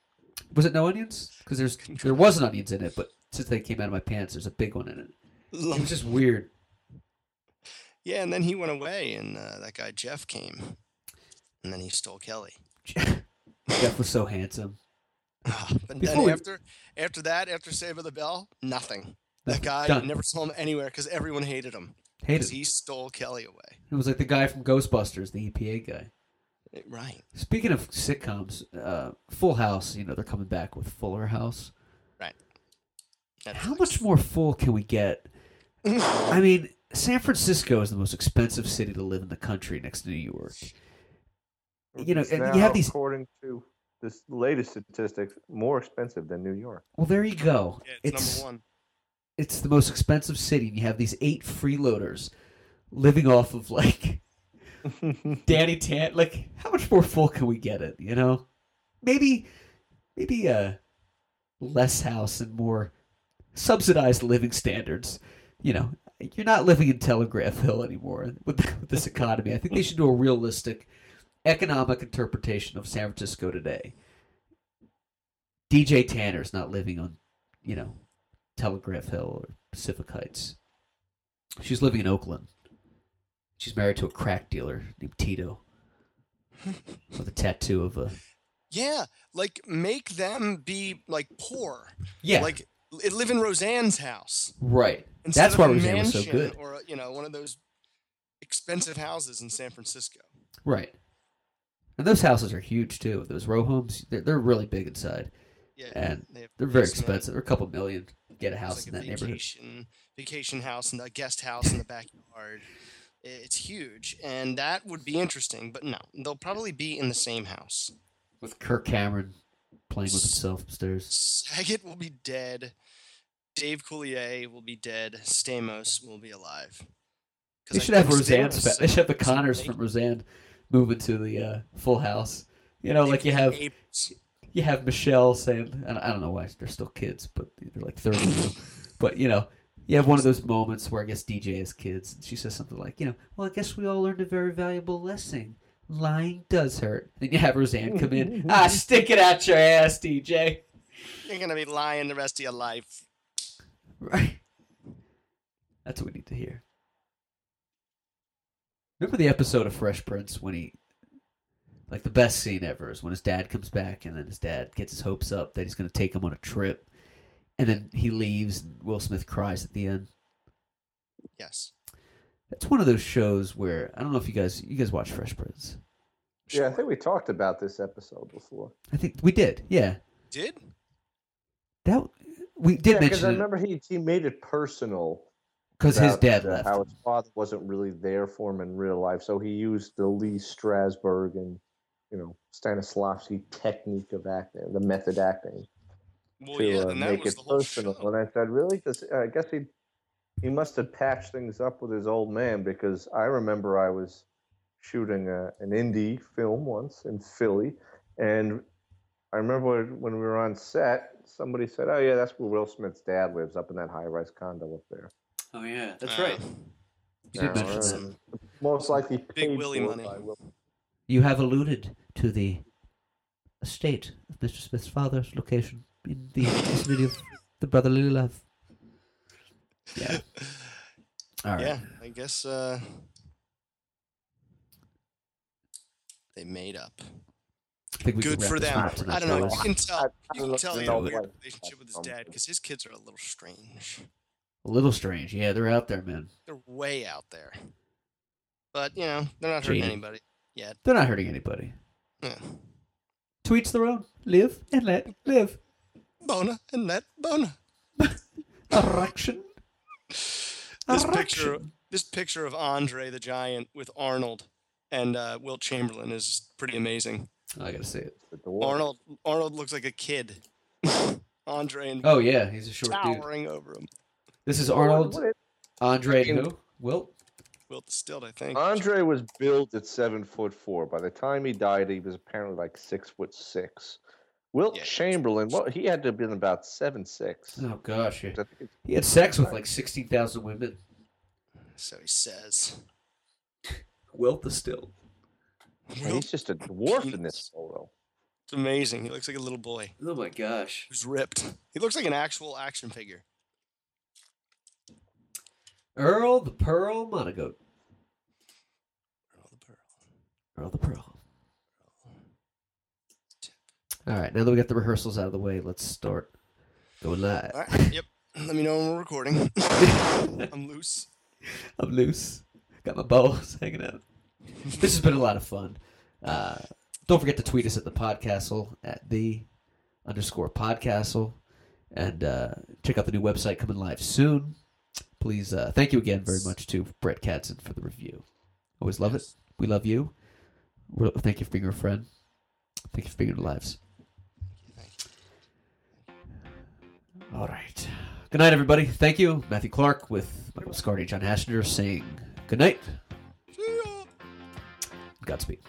Was it no onions? Because there's there wasn't onions in it, but since they came out of my pants, there's a big one in it. It was just weird. Yeah, and then he went away, and uh, that guy Jeff came, and then he stole Kelly. [laughs] Jeff was so handsome. [laughs] Ah, but Before then we- after after that, after Save of the Bell, nothing. That guy Done. never saw him anywhere because everyone hated him. Hated. Him. he stole Kelly away. It was like the guy from Ghostbusters, the EPA guy. Eh, Right. Speaking of sitcoms, uh, Full House. You know they're coming back with Fuller House. How Netflix. much more full can we get? I [laughs] mean, San Francisco is the most expensive city to live in the country next to New York. You know, It's and you have these- according to this latest statistics, more expensive than New York. Well, there you go. Yeah, it's, it's number one. it's the most expensive city, and you have these eight freeloaders living off of like [laughs] Danny Tan. Like, how much more full can we get it? You know, maybe maybe uh less house and more subsidized living standards. You know, you're not living in Telegraph Hill anymore with, with this economy. I think they should do a realistic economic interpretation of San Francisco today. DJ Tanner's not living on, you know, Telegraph Hill or Pacific Heights. She's living in Oakland. She's married to a crack dealer named Tito with a tattoo of a. Yeah, like make them be like poor. Yeah, Like li- live in Roseanne's house. right. That's why Roseanne was so good. Or you know, one of those expensive houses in San Francisco. Right. And those houses are huge too. Those row homes, they're, they're really big inside. Yeah, And they have They're very expensive. They're a couple million to get a house like in a that neighborhood. vacation, vacation house and a guest house in the backyard. It's huge, and that would be interesting. But no, they'll probably be in the same house. With Kirk Cameron playing with himself upstairs. Saget will be dead. Dave Coulier will be dead. Stamos will be alive. They I should have. Fa- they should have the Connors from Roseanne move into the uh, Full House. You know, like you have you have Michelle saying, and I don't know why they're still kids, but they're like thirty. [laughs] But you know, you have one of those moments where I guess DJ has kids. And she says something like, you know, well, I guess we all learned a very valuable lesson. Lying does hurt. Then you have Roseanne come in. ah, stick it out your ass, DJ. You're gonna be lying the rest of your life. Right. That's what we need to hear. Remember the episode of Fresh Prince when he, like, the best scene ever is when his dad comes back and then his dad gets his hopes up that he's going to take him on a trip, and then he leaves and Will Smith cries at the end. Yes. That's one of those shows where I don't know if you guys you guys watch Fresh Prince. Yeah, I think we talked about this episode before. I think we did. Yeah, Did? that we did Yeah, because I remember he he made it personal because his about, dad left. How his father wasn't really there for him in real life, so he used the Lee Strasberg and you know Stanislavski technique of acting, the method acting, Well, to yeah. uh, that make was it the whole personal. show. And I said, really? 'Cause, uh, I guess he he must have patched things up with his old man because I remember I was shooting a, an indie film once in Philly, and I remember when we were on set, somebody said, "Oh yeah, that's where Will Smith's dad lives, up in that high-rise condo up there." oh yeah, that's Uh, right. You did mention that. um, Most likely paid Willie money. by Will. You have alluded to the estate of Mr. Smith's father's location in the vicinity of the brotherly love. Yeah. [laughs] All right. Yeah, I guess. Uh, they made up. I think we Good for them. I don't know. You can tell. I- [laughs] I You can tell I he don't a weird relationship with his dad because his kids are a little strange. A little strange. Yeah, they're out there, man. They're way out there. But you know, they're not hurting Jaded. anybody yet. They're not hurting anybody. Yeah. Tweets their own. Live and let live. Bona and let bona. [laughs] Erection. This picture, this picture of Andre the Giant with Arnold and uh, Wilt Chamberlain is pretty amazing. I gotta see it. Arnold, Arnold looks like a kid. [laughs] Andre and Oh yeah, he's a short dude. towering over him. This is Arnold, Andre, and who? Wilt. Wilt Stilt, I think. Andre was built at seven foot four. By the time he died, he was apparently like six foot six. Wilt Yeah. Chamberlain, well, he had to have been about seven six. Oh gosh, yeah. I think it's- he had sex with like sixteen thousand women. So he says. Wilt the Stilt. and he's just a dwarf in this photo. It's amazing. He looks like a little boy Oh my gosh. who's ripped. He looks like an actual action figure. Earl the Pearl Monogoat. Earl the Pearl. Earl the Pearl. All right, now that we got the rehearsals out of the way, let's start going live. All right. Yep. [laughs] Let me know when we're recording. [laughs] I'm loose. I'm loose. Got my balls [laughs] hanging out. This has been a lot of fun. Uh, don't forget to tweet us at the podcastle at the underscore podcastle and uh, check out the new website coming live soon. Please, uh, thank you again very much to Brett Katzen for the review. Always love it. We love you. We're, thank you for being our friend. Thank you for being in our lives. All right. Good night, everybody. Thank you. Matthew Clark with Michael Biscardi Jon Hassinger saying good night. See ya. Godspeed.